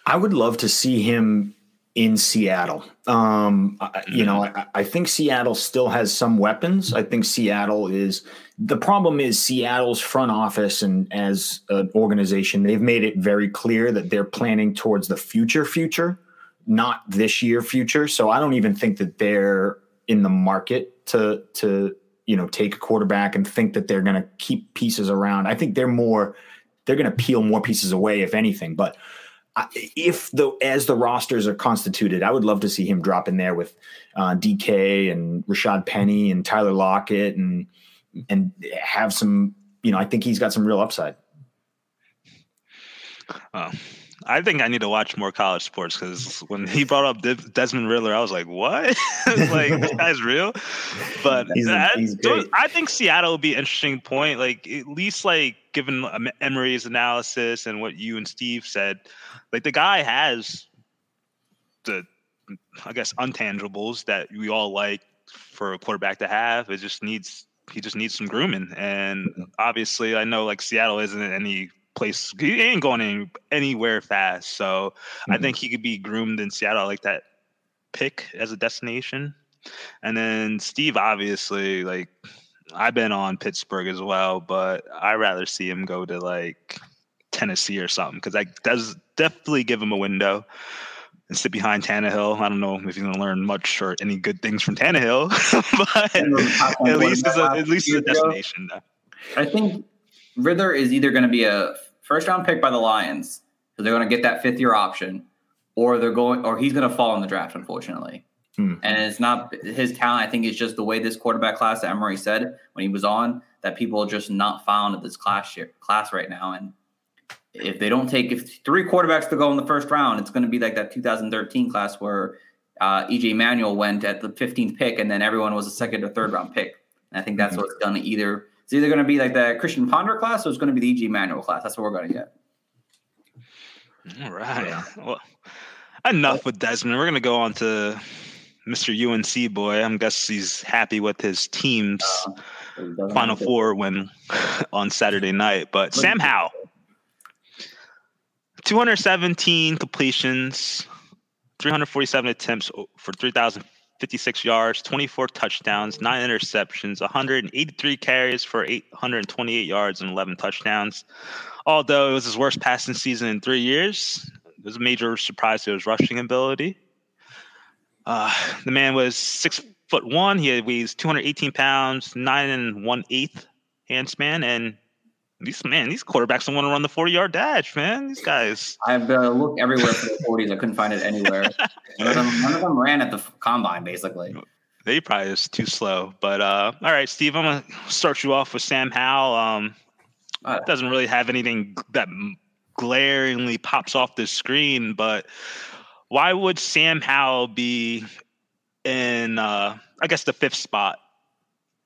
I would love to see him in Seattle. Um, you know, I, I, think Seattle still has some weapons. I think Seattle is the problem is Seattle's front office and as an organization, they've made it very clear that they're planning towards the future future, not this year future. So I don't even think that they're in the market to to you know take a quarterback and think that they're going to keep pieces around. I think they're more they're going to peel more pieces away if anything, but if the as the rosters are constituted, I would love to see him drop in there with uh, DK and Rashad Penny and Tyler Lockett and and have some. You know, I think he's got some real upside.
Uh, I think I need to watch more college sports because when he brought up De- Desmond Ridder, I was like, "What? like this guy's real?" But he's, I, he's I think Seattle would be an interesting point. Like at least like given Emory's analysis and what you and Steve said, like the guy has the, I guess, untangibles that we all like for a quarterback to have. It just needs he just needs some grooming, and mm-hmm. obviously, I know like Seattle isn't any place. He ain't going any, anywhere fast, so mm-hmm. I think he could be groomed in Seattle. I like that pick as a destination, and then Steve, obviously, like I've been on Pittsburgh as well, but I'd rather see him go to like Tennessee or something because that does definitely give him a window and sit behind Tannehill. I don't know if he's going to learn much or any good things from Tannehill, but at least it's a, at least it's a destination.
I think Ridder is either going to be a first round pick by the Lions because they're going to get that fifth year option, or they're going, or he's going to fall in the draft, unfortunately. Hmm. And it's not his talent. I think it's just the way this quarterback class that Emory said when he was on that people are just not found at this class year, class right now. And if they don't take if three quarterbacks to go in the first round, it's going to be like that 2013 class where uh, EJ Manuel went at the 15th pick, and then everyone was a second or third round pick. And I think that's mm-hmm. what's going to either it's either going to be like the Christian Ponder class or it's going to be the EJ Manuel class. That's what we're going to get.
All right. Yeah. Well, enough with Desmond. We're going to go on to Mr. UNC boy. I'm guess he's happy with his team's uh, Final Four win on Saturday night. But Sam Howell 217 completions, 347 attempts for 3,056 yards, 24 touchdowns, nine interceptions, 183 carries for 828 yards and 11 touchdowns. Although it was his worst passing season in three years, it was a major surprise to his rushing ability. Uh, the man was six foot one. He weighs 218 pounds, nine and one eighth hand span, and these man, these quarterbacks don't want to run the 40 yard dash, man. These guys.
I've uh, looked everywhere for the 40s. I couldn't find it anywhere. none, of them, none of them ran at the combine, basically.
They probably is too slow. But uh, all right, Steve, I'm gonna start you off with Sam Howell. Um, uh, doesn't really have anything that glaringly pops off the screen, but why would Sam Howell be in uh, I guess the fifth spot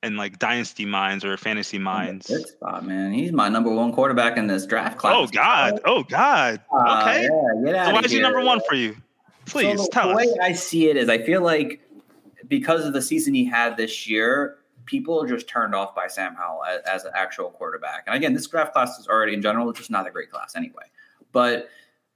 in like dynasty minds or fantasy minds.
Good spot, man. He's my number one quarterback in this draft class.
Oh God! Oh God! Uh, okay. Yeah, so why is he number one for you? Please so tell
the
us.
The way I see it is, I feel like because of the season he had this year, people are just turned off by Sam Howell as, as an actual quarterback. And again, this draft class is already in general just not a great class anyway. But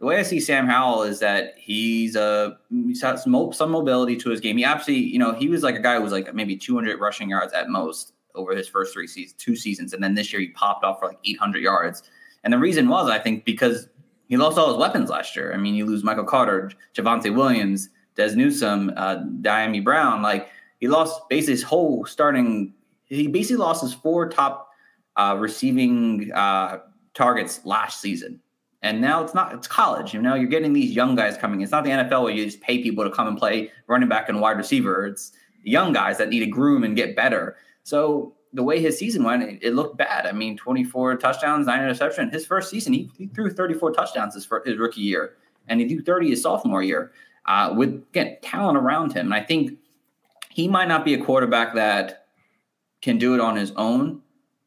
the way I see Sam Howell is that he's a he's got some, some mobility to his game. He absolutely, you know, he was like a guy who was like maybe 200 rushing yards at most over his first three seasons, two seasons, and then this year he popped off for like 800 yards. And the reason was, I think, because he lost all his weapons last year. I mean, you lose Michael Carter, Javonte Williams, Dazz Newsome, uh, Dyami Brown. Like he lost basically his whole starting. He basically lost his four top uh, receiving uh, targets last season. And now it's not, it's college. You know, you're getting these young guys coming. It's not the NFL where you just pay people to come and play running back and wide receiver. It's young guys that need to groom and get better. So the way his season went, it, it looked bad. I mean, 24 touchdowns, nine interception. His first season, he, he threw 34 touchdowns his, his rookie year, and he threw 30 his sophomore year uh, with, again, talent around him. And I think he might not be a quarterback that can do it on his own,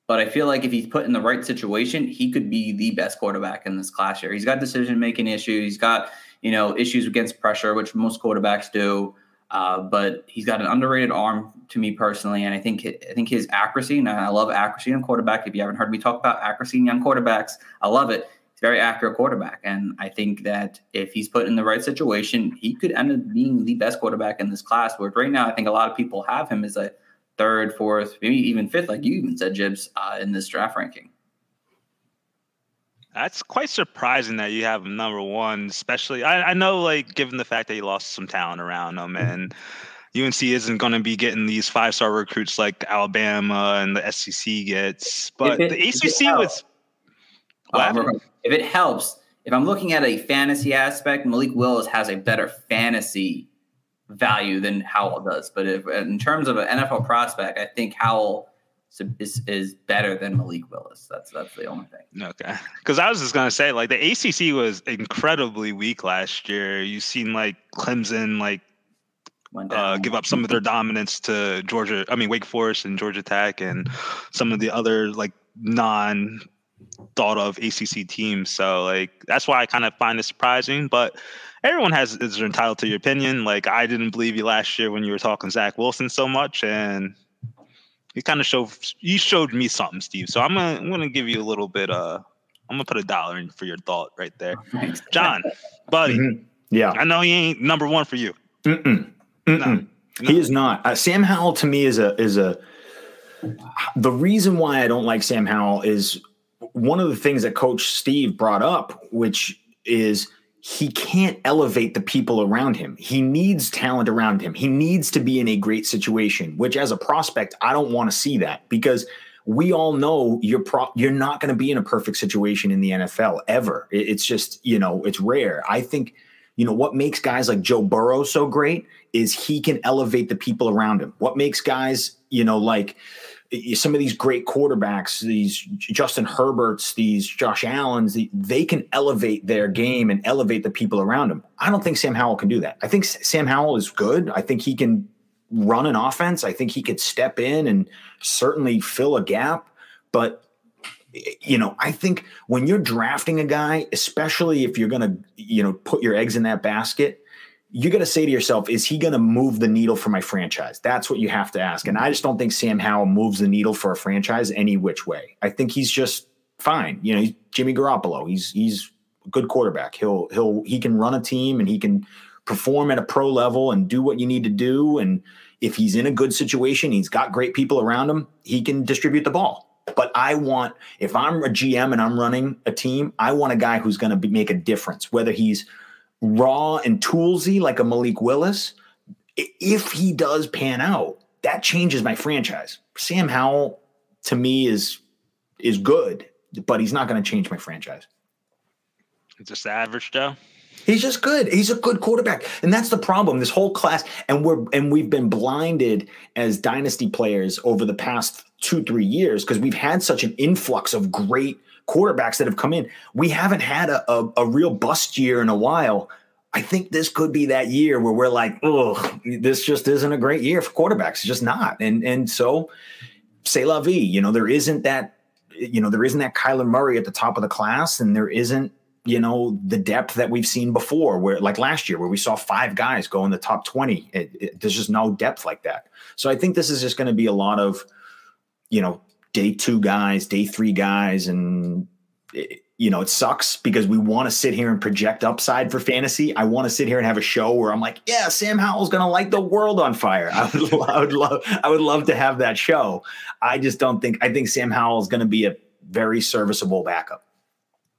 but I feel like if he's put in the right situation, he could be the best quarterback in this class year. He's got decision making issues. He's got you know issues against pressure, which most quarterbacks do. Uh, but he's got an underrated arm to me personally, and I think I think his accuracy, and I love accuracy in quarterback. If you haven't heard me talk about accuracy in young quarterbacks, I love it. He's a very accurate quarterback, and I think that if he's put in the right situation, he could end up being the best quarterback in this class. Where right now, I think a lot of people have him as a third, fourth, maybe even fifth, like you even said, Jibbs, uh, in this draft ranking.
That's quite surprising that you have him number one, especially. I, I know, like, given the fact that he lost some talent around him, and UNC isn't going to be getting these five star recruits like Alabama and the SEC gets, but it, the ACC was.
Um, if it helps, if I'm looking at a fantasy aspect, Malik Willis has a better fantasy value than Howell does. But if, in terms of an NFL prospect, I think Howell is, is better than Malik Willis. That's that's the only thing.
Okay, because I was just gonna say like the ACC was incredibly weak last year. You seen like Clemson like uh, give up some of their dominance to Georgia. I mean Wake Forest and Georgia Tech and some of the other like non thought of ACC teams. So like that's why I kind of find it surprising, but everyone has is entitled to your opinion. Like I didn't believe you last year when you were talking Zach Wilson so much, and you kind of showed you showed me something, Steve. So I'm gonna I'm gonna give you a little bit. Uh, I'm gonna put a dollar in for your thought right there, John, buddy. Mm-hmm.
Yeah,
I know he ain't number one for you.
Mm-mm. Mm-mm. No, no. He is not. Uh, Sam Howell to me is a is a. The reason why I don't like Sam Howell is one of the things that Coach Steve brought up, which is he can't elevate the people around him. He needs talent around him. He needs to be in a great situation, which as a prospect, I don't want to see that because we all know you're pro- you're not going to be in a perfect situation in the NFL ever. It's just, you know, it's rare. I think you know what makes guys like Joe Burrow so great is he can elevate the people around him. What makes guys, you know, like some of these great quarterbacks, these Justin Herberts, these Josh Allens, they can elevate their game and elevate the people around them. I don't think Sam Howell can do that. I think Sam Howell is good. I think he can run an offense. I think he could step in and certainly fill a gap. But you know, I think when you're drafting a guy, especially if you're going to, you know, put your eggs in that basket, you got to say to yourself, is he going to move the needle for my franchise? That's what you have to ask. And I just don't think Sam Howell moves the needle for a franchise any which way. I think he's just fine. You know, he's Jimmy Garoppolo. He's he's a good quarterback. He'll he'll he can run a team and he can perform at a pro level and do what you need to do. And if he's in a good situation, he's got great people around him, he can distribute the ball. But I want, if I'm a GM and I'm running a team, I want a guy who's going to make a difference, whether he's raw and toolsy like a Malik Willis, if he does pan out, that changes my franchise. Sam Howell to me is is good, but he's not going to change my franchise.
It's just average Joe.
He's just good. He's a good quarterback, and that's the problem. This whole class, and we're and we've been blinded as dynasty players over the past two three years because we've had such an influx of great quarterbacks that have come in. We haven't had a, a, a real bust year in a while. I think this could be that year where we're like, oh, this just isn't a great year for quarterbacks. It's just not. And and so say la vie, you know, there isn't that, you know, there isn't that Kyler Murray at the top of the class, and there isn't, you know, the depth that we've seen before, where like last year, where we saw five guys go in the top 20. It, it, there's just no depth like that. So I think this is just going to be a lot of, you know, day two guys, day three guys, and it, you know, it sucks because we want to sit here and project upside for fantasy. I want to sit here and have a show where I'm like, yeah, Sam Howell's going to light the world on fire. I would, I would love, I would love to have that show. I just don't think, I think Sam Howell is going to be a very serviceable backup.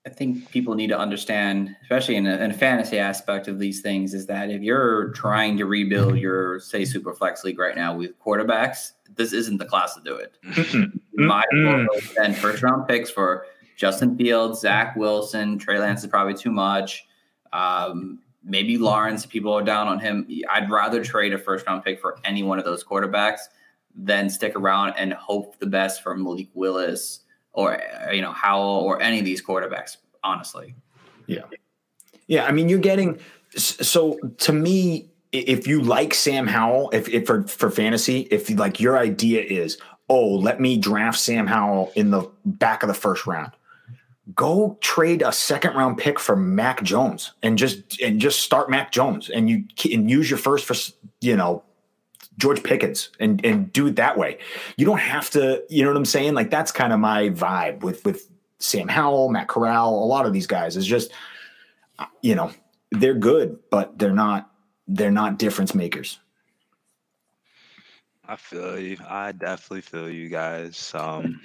I think people need to understand, especially in a, in a, fantasy aspect of these things, is that if you're trying to rebuild your, say, super flex league right now with quarterbacks, this isn't the class to do it. My spend first round picks for Justin Fields, Zach Wilson, Trey Lance is probably too much. Um, maybe Lawrence, people are down on him. I'd rather trade a first round pick for any one of those quarterbacks than stick around and hope the best for Malik Willis or uh, you know Howell or any of these quarterbacks. Honestly,
yeah, yeah. I mean, you're getting so to me. If you like Sam Howell, if, if for for fantasy, if like your idea is, oh, let me draft Sam Howell in the back of the first round go trade a second round pick for Mac Jones and just and just start Mac Jones and you and use your first for you know George Pickens and and do it that way. You don't have to, you know what I'm saying? Like that's kind of my vibe with with Sam Howell, Matt Corral, a lot of these guys is just you know, they're good, but they're not they're not difference makers.
I feel you. I definitely feel you guys. Um,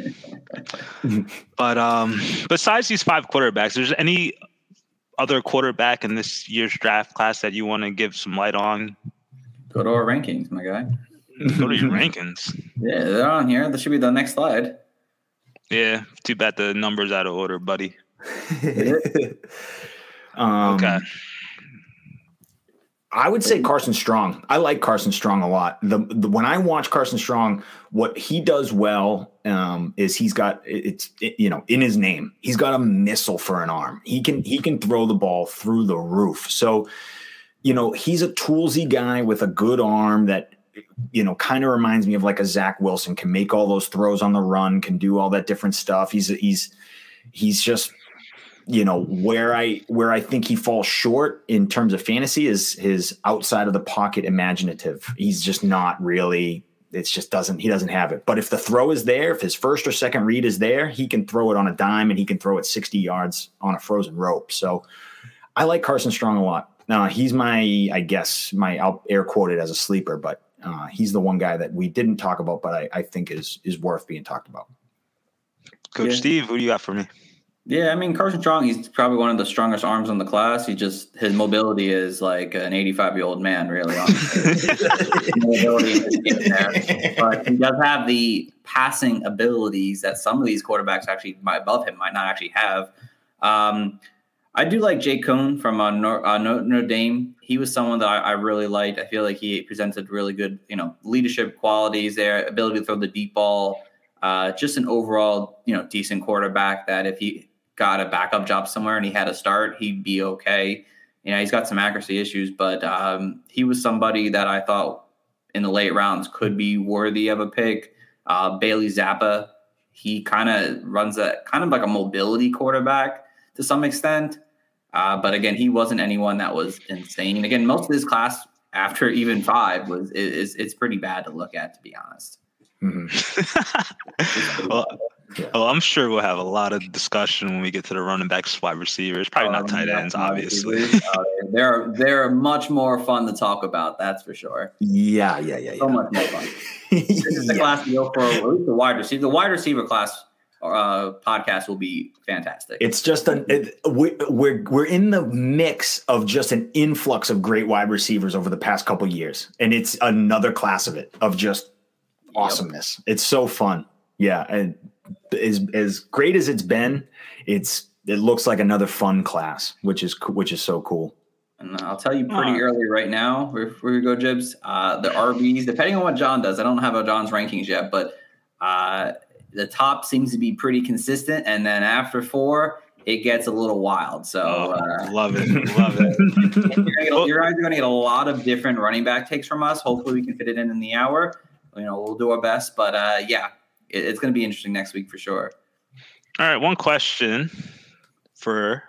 but um, besides these five quarterbacks, there's any other quarterback in this year's draft class that you want to give some light on?
Go to our rankings, my guy.
Go to your rankings.
Yeah, they're on here. That should be the next slide.
Yeah, too bad the numbers out of order, buddy.
um,
Okay.
I would say Carson Strong. I like Carson Strong a lot. The, the when I watch Carson Strong, what he does well um, is he's got it's it, you know in his name. He's got a missile for an arm. He can he can throw the ball through the roof. So, you know, he's a toolsy guy with a good arm that you know kind of reminds me of like a Zach Wilson. Can make all those throws on the run. Can do all that different stuff. He's he's he's just you know where I where I think he falls short in terms of fantasy is his outside of the pocket imaginative. He's just not really. It's just doesn't he doesn't have it. But if the throw is there, if his first or second read is there, he can throw it on a dime and he can throw it sixty yards on a frozen rope. So I like Carson Strong a lot. Uh, he's my I guess my I'll air quote it as a sleeper, but uh, he's the one guy that we didn't talk about, but I, I think is is worth being talked about.
Coach
Yeah.
Steve, who do you got for me?
Yeah, I mean Carson Strong, he's probably one of the strongest arms in the class. He just his mobility is like an 85 year old man, really. Mobility is there. But he does have the passing abilities that some of these quarterbacks actually might above him might not actually have. Um, I do like Jake Coan from uh, Nor- uh, Notre Notre Dame. He was someone that I, I really liked. I feel like he presented really good, you know, leadership qualities there, ability to throw the deep ball. Uh, just an overall, you know, decent quarterback. That if he got a backup job somewhere and he had a start, he'd be okay. You know, he's got some accuracy issues, but um, he was somebody that I thought in the late rounds could be worthy of a pick. Uh, Bailey Zappe, he kind of runs a kind of like a mobility quarterback to some extent. Uh, but again, he wasn't anyone that was insane. Again, most of this class after even five was is it's pretty bad to look at, to be honest.
Mhm.
well,
Yeah.
well, I'm sure we'll have a lot of discussion when we get to the running backs, wide receivers, probably not
Um,
tight
yeah,
ends, obviously.
uh, they're they're much more fun to talk about. That's for sure.
Yeah, yeah, yeah,
So
yeah.
much more fun. This is the
Yeah.
class to go for at least the wide receiver. The wide receiver class uh, podcast will be fantastic.
It's just an it, we, we're we're in the mix of just an influx of great wide receivers over the past couple years, and it's another class of it of just awesomeness. It's so fun, yeah. And as as great as it's been, it's it looks like another fun class, which is which is so cool.
And I'll tell you pretty
Ah.
early right now, before we go, Jibbs, uh, the RBs, depending on what John does, I don't have a John's rankings yet, but uh, the top seems to be pretty consistent. And then after four, it gets a little wild. So
Oh,
uh,
love it, love it.
you're, gonna you're guys are going to get a lot of different running back takes from us. Hopefully, we can fit it in in the hour. You know, we'll do our best. But uh, yeah, it, it's going to be interesting next week for sure.
All right, one question for.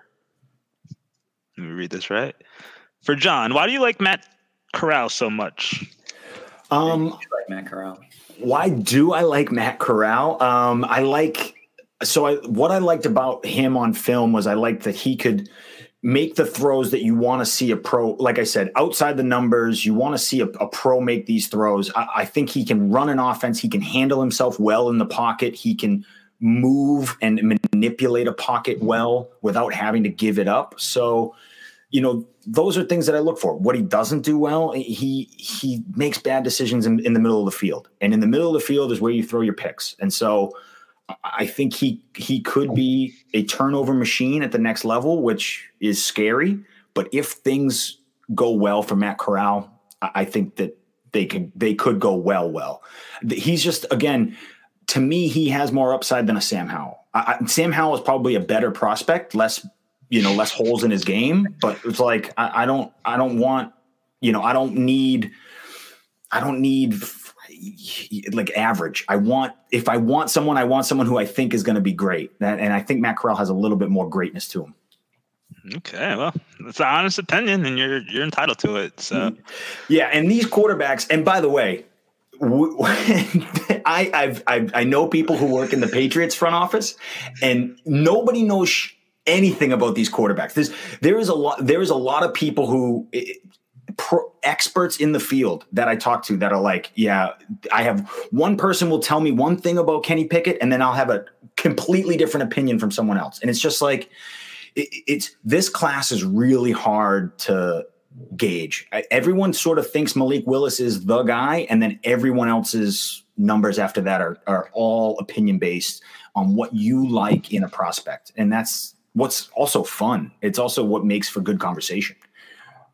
Let me read this right. For John, why do you like Matt Corral so much?
Um,
Like Matt Corral.
Why do I like Matt Corral? Um, I like so I what I liked about him on film was I liked that he could make the throws that you want to see a pro. Like I said, outside the numbers, you want to see a, a pro make these throws. I, I think he can run an offense. He can handle himself well in the pocket. He can move and manipulate a pocket well without having to give it up. So you know those are things that I look for. What he doesn't do well, he he makes bad decisions in, in the middle of the field, and in the middle of the field is where you throw your picks. And so, I- think he he could be a turnover machine at the next level, which is scary. But if things go well for Matt Corral, I think that they could they could go well. Well, he's just again to me he has more upside than a Sam Howell. I, Sam Howell is probably a better prospect, less you know less holes in his game but it's like I, I don't i don't want you know i don't need i don't need like average. I want if I want someone, I want someone who I think is going to be great. And I think Matt Corral has a little bit more greatness to him.
Okay, well, it's an honest opinion, and you're you're entitled to it. So,
yeah, and these quarterbacks, and by the way, I I've, I've, i know people who work in the Patriots front office, and nobody knows anything about these quarterbacks. There's there is a lot there is a lot of people who eh, pro, experts in the field that I talk to that are like, yeah, I have one person will tell me one thing about Kenny Pickett, and then I'll have a completely different opinion from someone else, and it's just like it, it's this class is really hard to gauge. Everyone sort of thinks Malik Willis is the guy, and then everyone else's numbers after that are are all opinion based on what you like in a prospect, and that's what's also fun. It's also what makes for good conversation.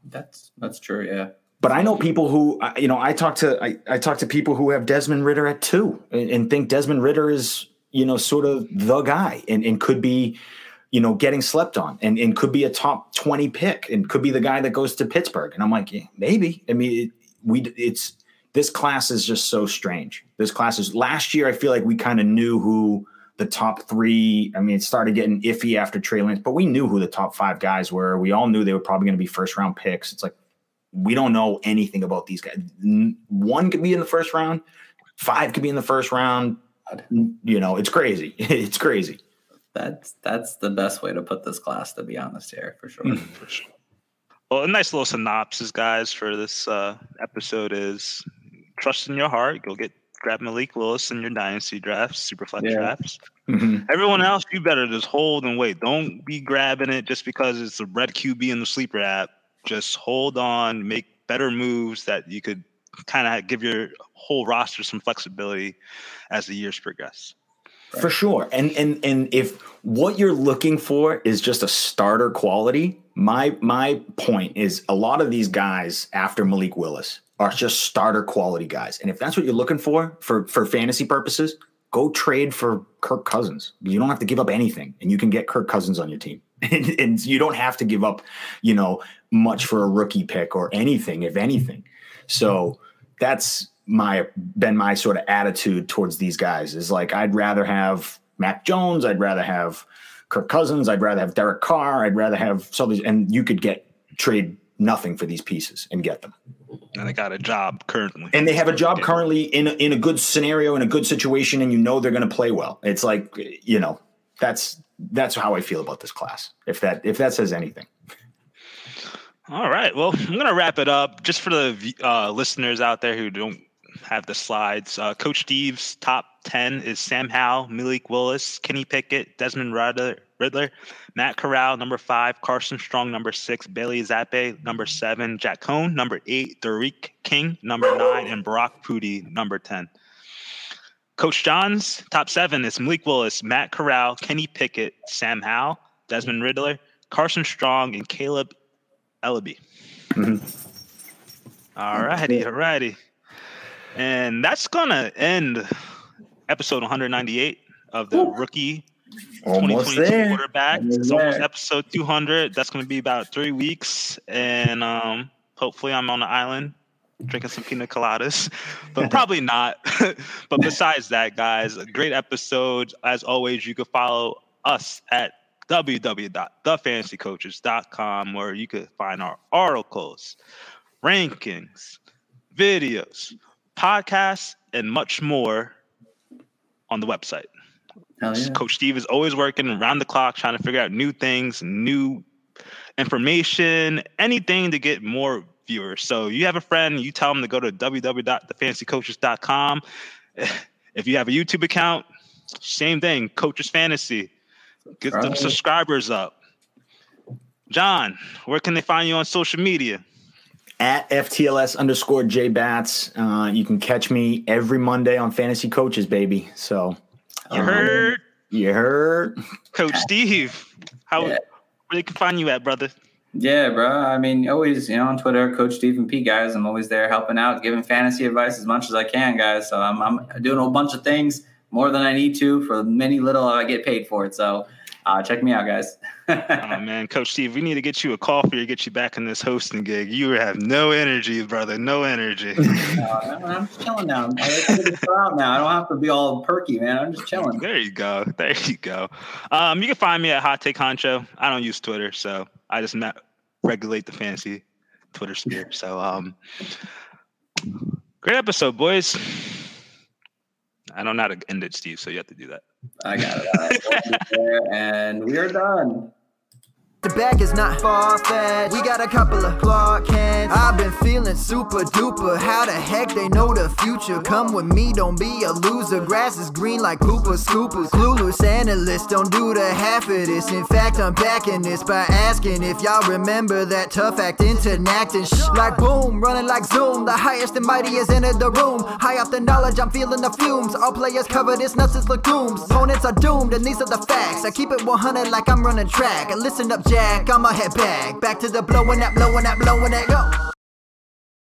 That's that's true. Yeah.
But I know people who you know. I talk to I, I talk to people who have Desmond Ridder at two and, and think Desmond Ridder is you know sort of the guy and, and could be you know getting slept on and, and could be a top 20 pick and could be the guy that goes to Pittsburgh and I'm like yeah, maybe I mean it, we it's this class is just so strange this class is last year I feel like we kind of knew who the top three. I mean, it started getting iffy after Trey Lance, but we knew who the top five guys were. We all knew they were probably going to be first round picks. It's like we don't know anything about these guys. One could be in the first round, five could be in the first round. You know, it's crazy. It's crazy.
That's that's the best way to put this class, to be honest, here for sure. For sure.
Well, a nice little synopsis, guys, for this uh, episode is trust in your heart. Go get grab Malik Willis in your dynasty drafts, superflex yeah. drafts. Mm-hmm. Everyone else, you better just hold and wait. Don't be grabbing it just because it's a red QB in the sleeper app. Just hold on, make better moves that you could kind of give your whole roster some flexibility as the years progress.
Right. For sure. And and and if what you're looking for is just a starter quality, my my point is a lot of these guys after Malik Willis are just starter quality guys. And if that's what you're looking for for for fantasy purposes, go trade for Kirk Cousins. You don't have to give up anything, and you can get Kirk Cousins on your team. and, and you don't have to give up, you know, much for a rookie pick or anything, if anything. So that's my been my sort of attitude towards these guys is like I'd rather have Mac Jones, I'd rather have Kirk Cousins, I'd rather have Derek Carr, I'd rather have some of these, and you could get trade nothing for these pieces and get them
and they got a job currently.
And they have a job currently in a, in a good scenario in a good situation, and you know they're going to play well. It's like you know that's that's how I feel about this class. If that if that says anything.
All right. Well, I'm going to wrap it up just for the uh, listeners out there who don't have the slides. Uh, Coach Steve's top 10 is Sam Howell, Malik Willis, Kenny Pickett, Desmond Ridder, Ridder, Matt Corral, number five, Carson Strong, number six, Bailey Zappe, number seven, Jack Coan, number eight, D'Eriq King, number nine, and Brock Purdy, number 10. Coach John's top seven is Malik Willis, Matt Corral, Kenny Pickett, Sam Howell, Desmond Ridder, Carson Strong, and Kaleb Eleby. Mm-hmm. All righty, all righty. And that's going to end episode 198 of the rookie
almost there.
quarterback. Almost it's almost episode 200. That's going to be about three weeks. And um, hopefully, I'm on the island drinking some pina coladas, but probably not. but besides that, guys, a great episode. As always, you can follow us at www.thefantasycoaches.com where you can find our articles, rankings, videos, podcasts, and much more on the website. Yeah. Coach Steve is always working around the clock trying to figure out new things, new information, anything to get more viewers. So you have a friend, you tell them to go to www.thefantasycoaches.com. If you have a YouTube account, same thing, Coaches Fantasy. Get them subscribers up. John, where can they find you on social media?
At FTLS underscore J Batts. Uh, you can catch me every Monday on Fantasy Coaches, baby. So
you um, heard?
You heard?
Coach Steve, how yeah. where they can find you at, brother?
Yeah, bro. I mean, always, you know, on Twitter, Coach Stephen P. Guys, I'm always there helping out, giving fantasy advice as much as I can, guys. So I'm, I'm doing a bunch of things more than I need to for many little I get paid for it. So Uh, check me out, guys.
oh man, Coach Steve, we need to get you a coffee or get you back in this hosting gig. You have no energy, brother. No energy.
uh, I'm just chilling now. I get out now. I don't have to be all perky, man. I'm just chilling.
There you go. There you go. Um, you can find me at Hot Take Honcho. I don't use Twitter, so I just met, regulate the fancy Twitter sphere. So um, great episode, boys. I don't know how to end it, Steve, so you have to do that.
I got it. and we are done.
The bag is not far fetched. We got a couple of Clark Kents. I've been feeling super duper. How the heck they know the future? Come with me, don't be a loser. Grass is green like Cooper Scoopers. Clueless analysts don't do the half of this. In fact, I'm backing this by asking if y'all remember that tough acting to acting. Shh, like boom, running like zoom. The highest and mightiest entered the room. High off the knowledge, I'm feeling the fumes. All players cover this nuts as legumes. Opponents are doomed, and these are the facts. I keep it 100 like I'm running track. And listen up, Jack, I'ma head back. Back to the blowing that, blowing that, blowing that, go.